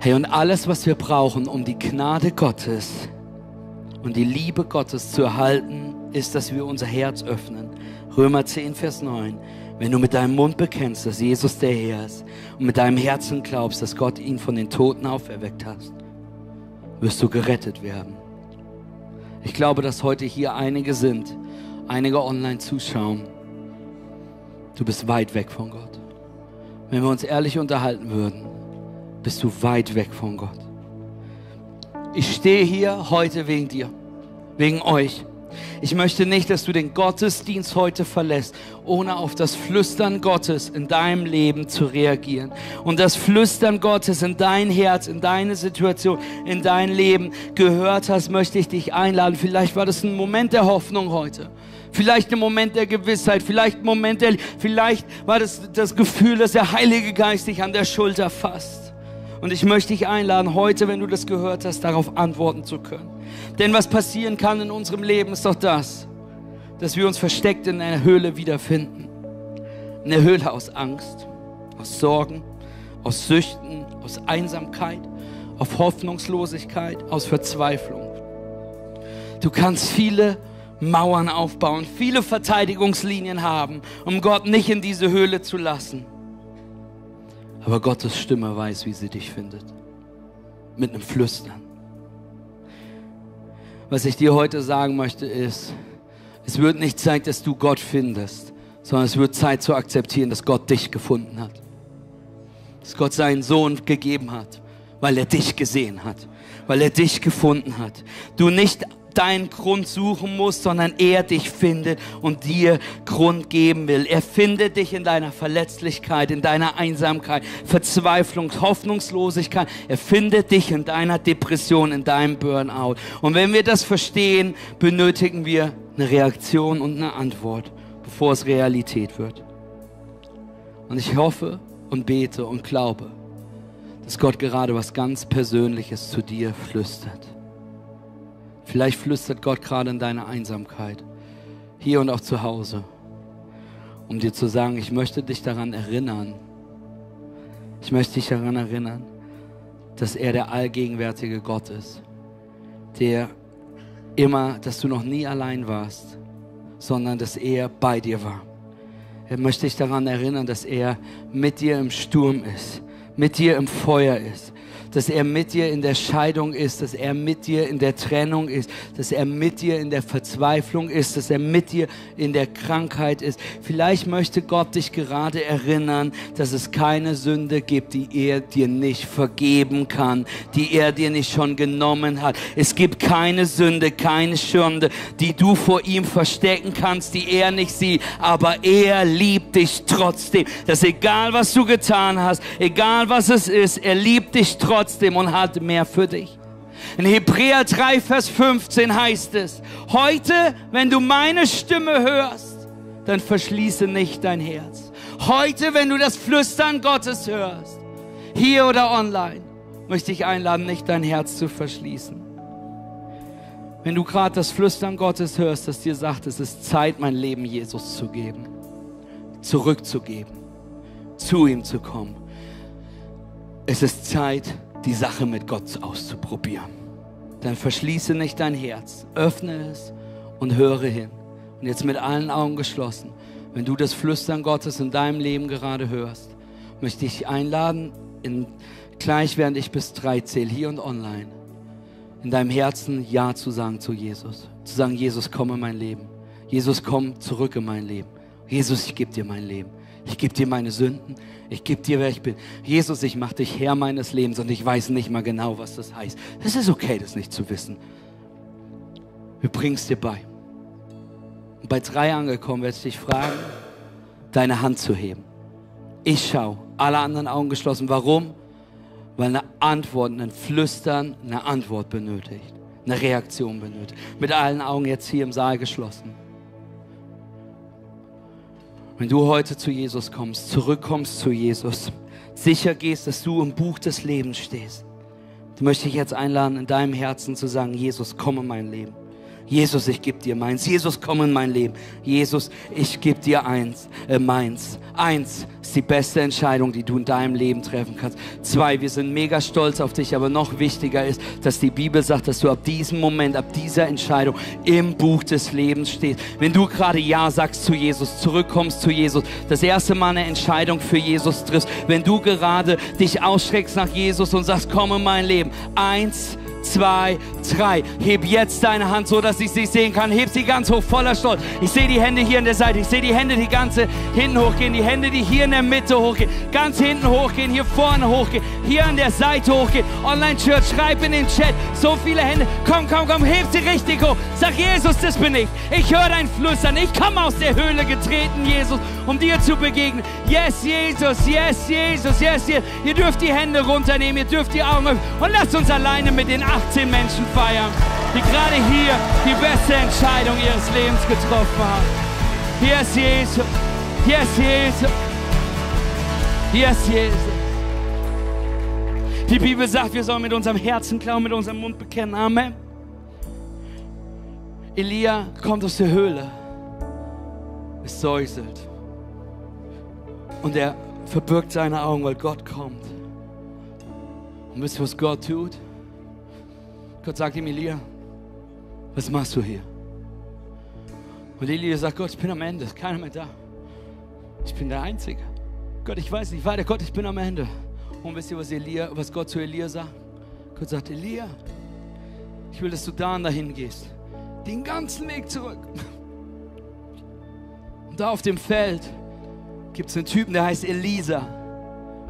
Hey, und alles, was wir brauchen, um die Gnade Gottes und die Liebe Gottes zu erhalten, ist, dass wir unser Herz öffnen. Römer 10, Vers 9. Wenn du mit deinem Mund bekennst, dass Jesus der Herr ist und mit deinem Herzen glaubst, dass Gott ihn von den Toten auferweckt hat, wirst du gerettet werden. Ich glaube, dass heute hier einige sind, einige online zuschauen. Du bist weit weg von Gott. Wenn wir uns ehrlich unterhalten würden, bist du weit weg von Gott. Ich stehe hier heute wegen dir, wegen euch. Ich möchte nicht, dass du den Gottesdienst heute verlässt, ohne auf das Flüstern Gottes in deinem Leben zu reagieren. Und das Flüstern Gottes in dein Herz, in deine Situation, in dein Leben gehört hast, möchte ich dich einladen. Vielleicht war das ein Moment der Hoffnung heute. Vielleicht ein Moment der Gewissheit, vielleicht ein Moment der, vielleicht war das das Gefühl, dass der Heilige Geist dich an der Schulter fasst. Und ich möchte dich einladen, heute, wenn du das gehört hast, darauf antworten zu können. Denn was passieren kann in unserem Leben, ist doch das, dass wir uns versteckt in einer Höhle wiederfinden. Eine Höhle aus Angst, aus Sorgen, aus Süchten, aus Einsamkeit, auf Hoffnungslosigkeit, aus Verzweiflung. Du kannst viele Mauern aufbauen, viele Verteidigungslinien haben, um Gott nicht in diese Höhle zu lassen. Aber Gottes Stimme weiß, wie sie dich findet. Mit einem Flüstern. Was ich dir heute sagen möchte ist, es wird nicht Zeit, dass du Gott findest, sondern es wird Zeit zu akzeptieren, dass Gott dich gefunden hat. Dass Gott seinen Sohn gegeben hat, weil er dich gesehen hat, weil er dich gefunden hat. Du nicht deinen Grund suchen musst, sondern er dich findet und dir Grund geben will. Er findet dich in deiner Verletzlichkeit, in deiner Einsamkeit, Verzweiflung, Hoffnungslosigkeit. Er findet dich in deiner Depression, in deinem Burnout. Und wenn wir das verstehen, benötigen wir eine Reaktion und eine Antwort, bevor es Realität wird. Und ich hoffe und bete und glaube, dass Gott gerade was ganz Persönliches zu dir flüstert. Vielleicht flüstert Gott gerade in deine Einsamkeit, hier und auch zu Hause, um dir zu sagen, ich möchte dich daran erinnern, ich möchte dich daran erinnern, dass er der allgegenwärtige Gott ist, der immer, dass du noch nie allein warst, sondern dass er bei dir war. Er möchte dich daran erinnern, dass er mit dir im Sturm ist, mit dir im Feuer ist dass er mit dir in der Scheidung ist, dass er mit dir in der Trennung ist, dass er mit dir in der Verzweiflung ist, dass er mit dir in der Krankheit ist. Vielleicht möchte Gott dich gerade erinnern, dass es keine Sünde gibt, die er dir nicht vergeben kann, die er dir nicht schon genommen hat. Es gibt keine Sünde, keine Schande, die du vor ihm verstecken kannst, die er nicht sieht, aber er liebt dich trotzdem. Dass egal was du getan hast, egal was es ist, er liebt dich trotzdem trotzdem und hat mehr für dich. In Hebräer 3, Vers 15 heißt es, heute, wenn du meine Stimme hörst, dann verschließe nicht dein Herz. Heute, wenn du das Flüstern Gottes hörst, hier oder online, möchte ich einladen, nicht dein Herz zu verschließen. Wenn du gerade das Flüstern Gottes hörst, das dir sagt, es ist Zeit, mein Leben Jesus zu geben, zurückzugeben, zu ihm zu kommen. Es ist Zeit, die Sache mit Gott auszuprobieren. Dann verschließe nicht dein Herz, öffne es und höre hin. Und jetzt mit allen Augen geschlossen, wenn du das Flüstern Gottes in deinem Leben gerade hörst, möchte ich dich einladen, in, gleich während ich bis drei zähle, hier und online, in deinem Herzen Ja zu sagen zu Jesus. Zu sagen, Jesus, komm in mein Leben. Jesus, komm zurück in mein Leben. Jesus, ich gebe dir mein Leben. Ich gebe dir meine Sünden. Ich gebe dir, wer ich bin. Jesus, ich mache dich Herr meines Lebens und ich weiß nicht mal genau, was das heißt. Es ist okay, das nicht zu wissen. Wir bringen es dir bei. Und bei drei angekommen werde ich dich fragen, deine Hand zu heben. Ich schaue, alle anderen Augen geschlossen. Warum? Weil eine Antwort, ein Flüstern eine Antwort benötigt, eine Reaktion benötigt. Mit allen Augen jetzt hier im Saal geschlossen. Wenn du heute zu Jesus kommst, zurückkommst zu Jesus, sicher gehst, dass du im Buch des Lebens stehst, dann möchte ich jetzt einladen, in deinem Herzen zu sagen, Jesus, komm in mein Leben. Jesus, ich gebe dir meins. Jesus, komm in mein Leben. Jesus, ich gebe dir eins, äh, meins. Eins ist die beste Entscheidung, die du in deinem Leben treffen kannst. Zwei, wir sind mega stolz auf dich, aber noch wichtiger ist, dass die Bibel sagt, dass du ab diesem Moment, ab dieser Entscheidung im Buch des Lebens stehst. Wenn du gerade Ja sagst zu Jesus, zurückkommst zu Jesus, das erste Mal eine Entscheidung für Jesus triffst, wenn du gerade dich ausstreckst nach Jesus und sagst, komm in mein Leben. Eins, zwei, drei. Heb jetzt deine Hand so, dass ich sie sehen kann. Heb sie ganz hoch, voller Stolz. Ich sehe die Hände hier an der Seite. Ich sehe die Hände, die ganze hinten hochgehen. Die Hände, die hier in der Mitte hochgehen. Ganz hinten hochgehen, hier vorne hochgehen. Hier an der Seite hochgehen. Online-Church, schreib in den Chat. So viele Hände. Komm, komm, komm, heb sie richtig hoch. Sag, Jesus, das bin ich. Ich höre dein Flüstern. Ich komme aus der Höhle getreten, Jesus, um dir zu begegnen. Yes, Jesus, yes, Jesus, yes, yes. Ihr dürft die Hände runternehmen. Ihr dürft die Augen öffnen. Und lasst uns alleine mit den 18 Menschen feiern, die gerade hier die beste Entscheidung ihres Lebens getroffen haben. Hier ist Jesus. Hier ist Jesus. Hier ist Jesus. Die Bibel sagt, wir sollen mit unserem Herzen glauben, mit unserem Mund bekennen. Amen. Elia kommt aus der Höhle. Es säuselt. Und er verbirgt seine Augen, weil Gott kommt. Und wisst ihr, was Gott tut? Gott sagt ihm, Elia, was machst du hier? Und Elia sagt, Gott, ich bin am Ende, ist keiner mehr da. Ich bin der Einzige. Gott, ich weiß nicht weiter. Gott, ich bin am Ende. Und wisst ihr, was, Elia, was Gott zu Elia sagt? Gott sagt, Elia, ich will, dass du da und dahin gehst. Den ganzen Weg zurück. Und da auf dem Feld gibt es einen Typen, der heißt Elisa.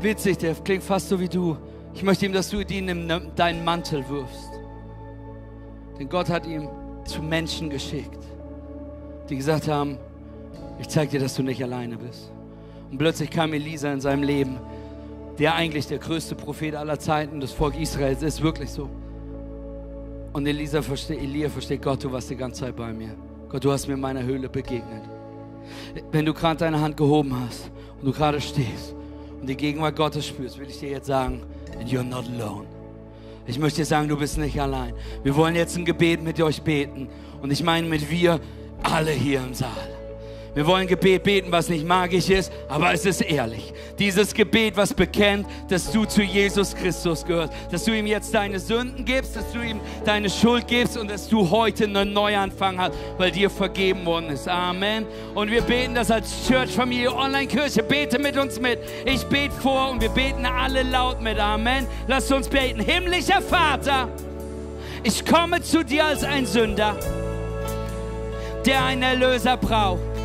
Witzig, der klingt fast so wie du. Ich möchte ihm, dass du ihn in deinen Mantel wirfst. Denn Gott hat ihn zu Menschen geschickt, die gesagt haben, ich zeige dir, dass du nicht alleine bist. Und plötzlich kam Elisa in seinem Leben, der eigentlich der größte Prophet aller Zeiten des Volk Israels ist, wirklich so. Und Elisa versteht, Elia versteht, Gott, du warst die ganze Zeit bei mir. Gott, du hast mir in meiner Höhle begegnet. Wenn du gerade deine Hand gehoben hast und du gerade stehst und die Gegenwart Gottes spürst, will ich dir jetzt sagen, you're not alone. Ich möchte dir sagen, du bist nicht allein. Wir wollen jetzt ein Gebet mit euch beten. Und ich meine mit wir alle hier im Saal. Wir wollen Gebet beten, was nicht magisch ist, aber es ist ehrlich. Dieses Gebet, was bekennt, dass du zu Jesus Christus gehörst, dass du ihm jetzt deine Sünden gibst, dass du ihm deine Schuld gibst und dass du heute einen Neuanfang hast, weil dir vergeben worden ist. Amen. Und wir beten das als Church-Familie, Online-Kirche. Bete mit uns mit. Ich bete vor und wir beten alle laut mit. Amen. Lass uns beten. Himmlischer Vater, ich komme zu dir als ein Sünder, der einen Erlöser braucht.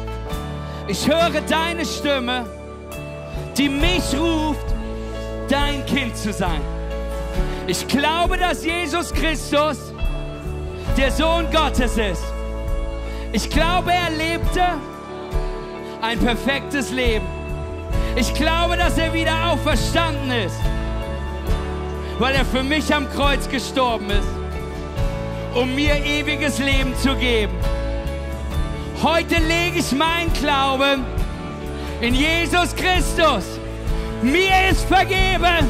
Ich höre deine Stimme, die mich ruft, dein Kind zu sein. Ich glaube, dass Jesus Christus der Sohn Gottes ist. Ich glaube, er lebte ein perfektes Leben. Ich glaube, dass er wieder auferstanden ist, weil er für mich am Kreuz gestorben ist, um mir ewiges Leben zu geben. Heute lege ich mein Glauben in Jesus Christus. Mir ist vergeben.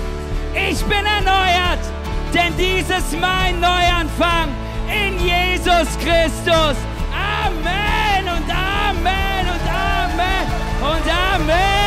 Ich bin erneuert. Denn dies ist mein Neuanfang in Jesus Christus. Amen und Amen und Amen und Amen.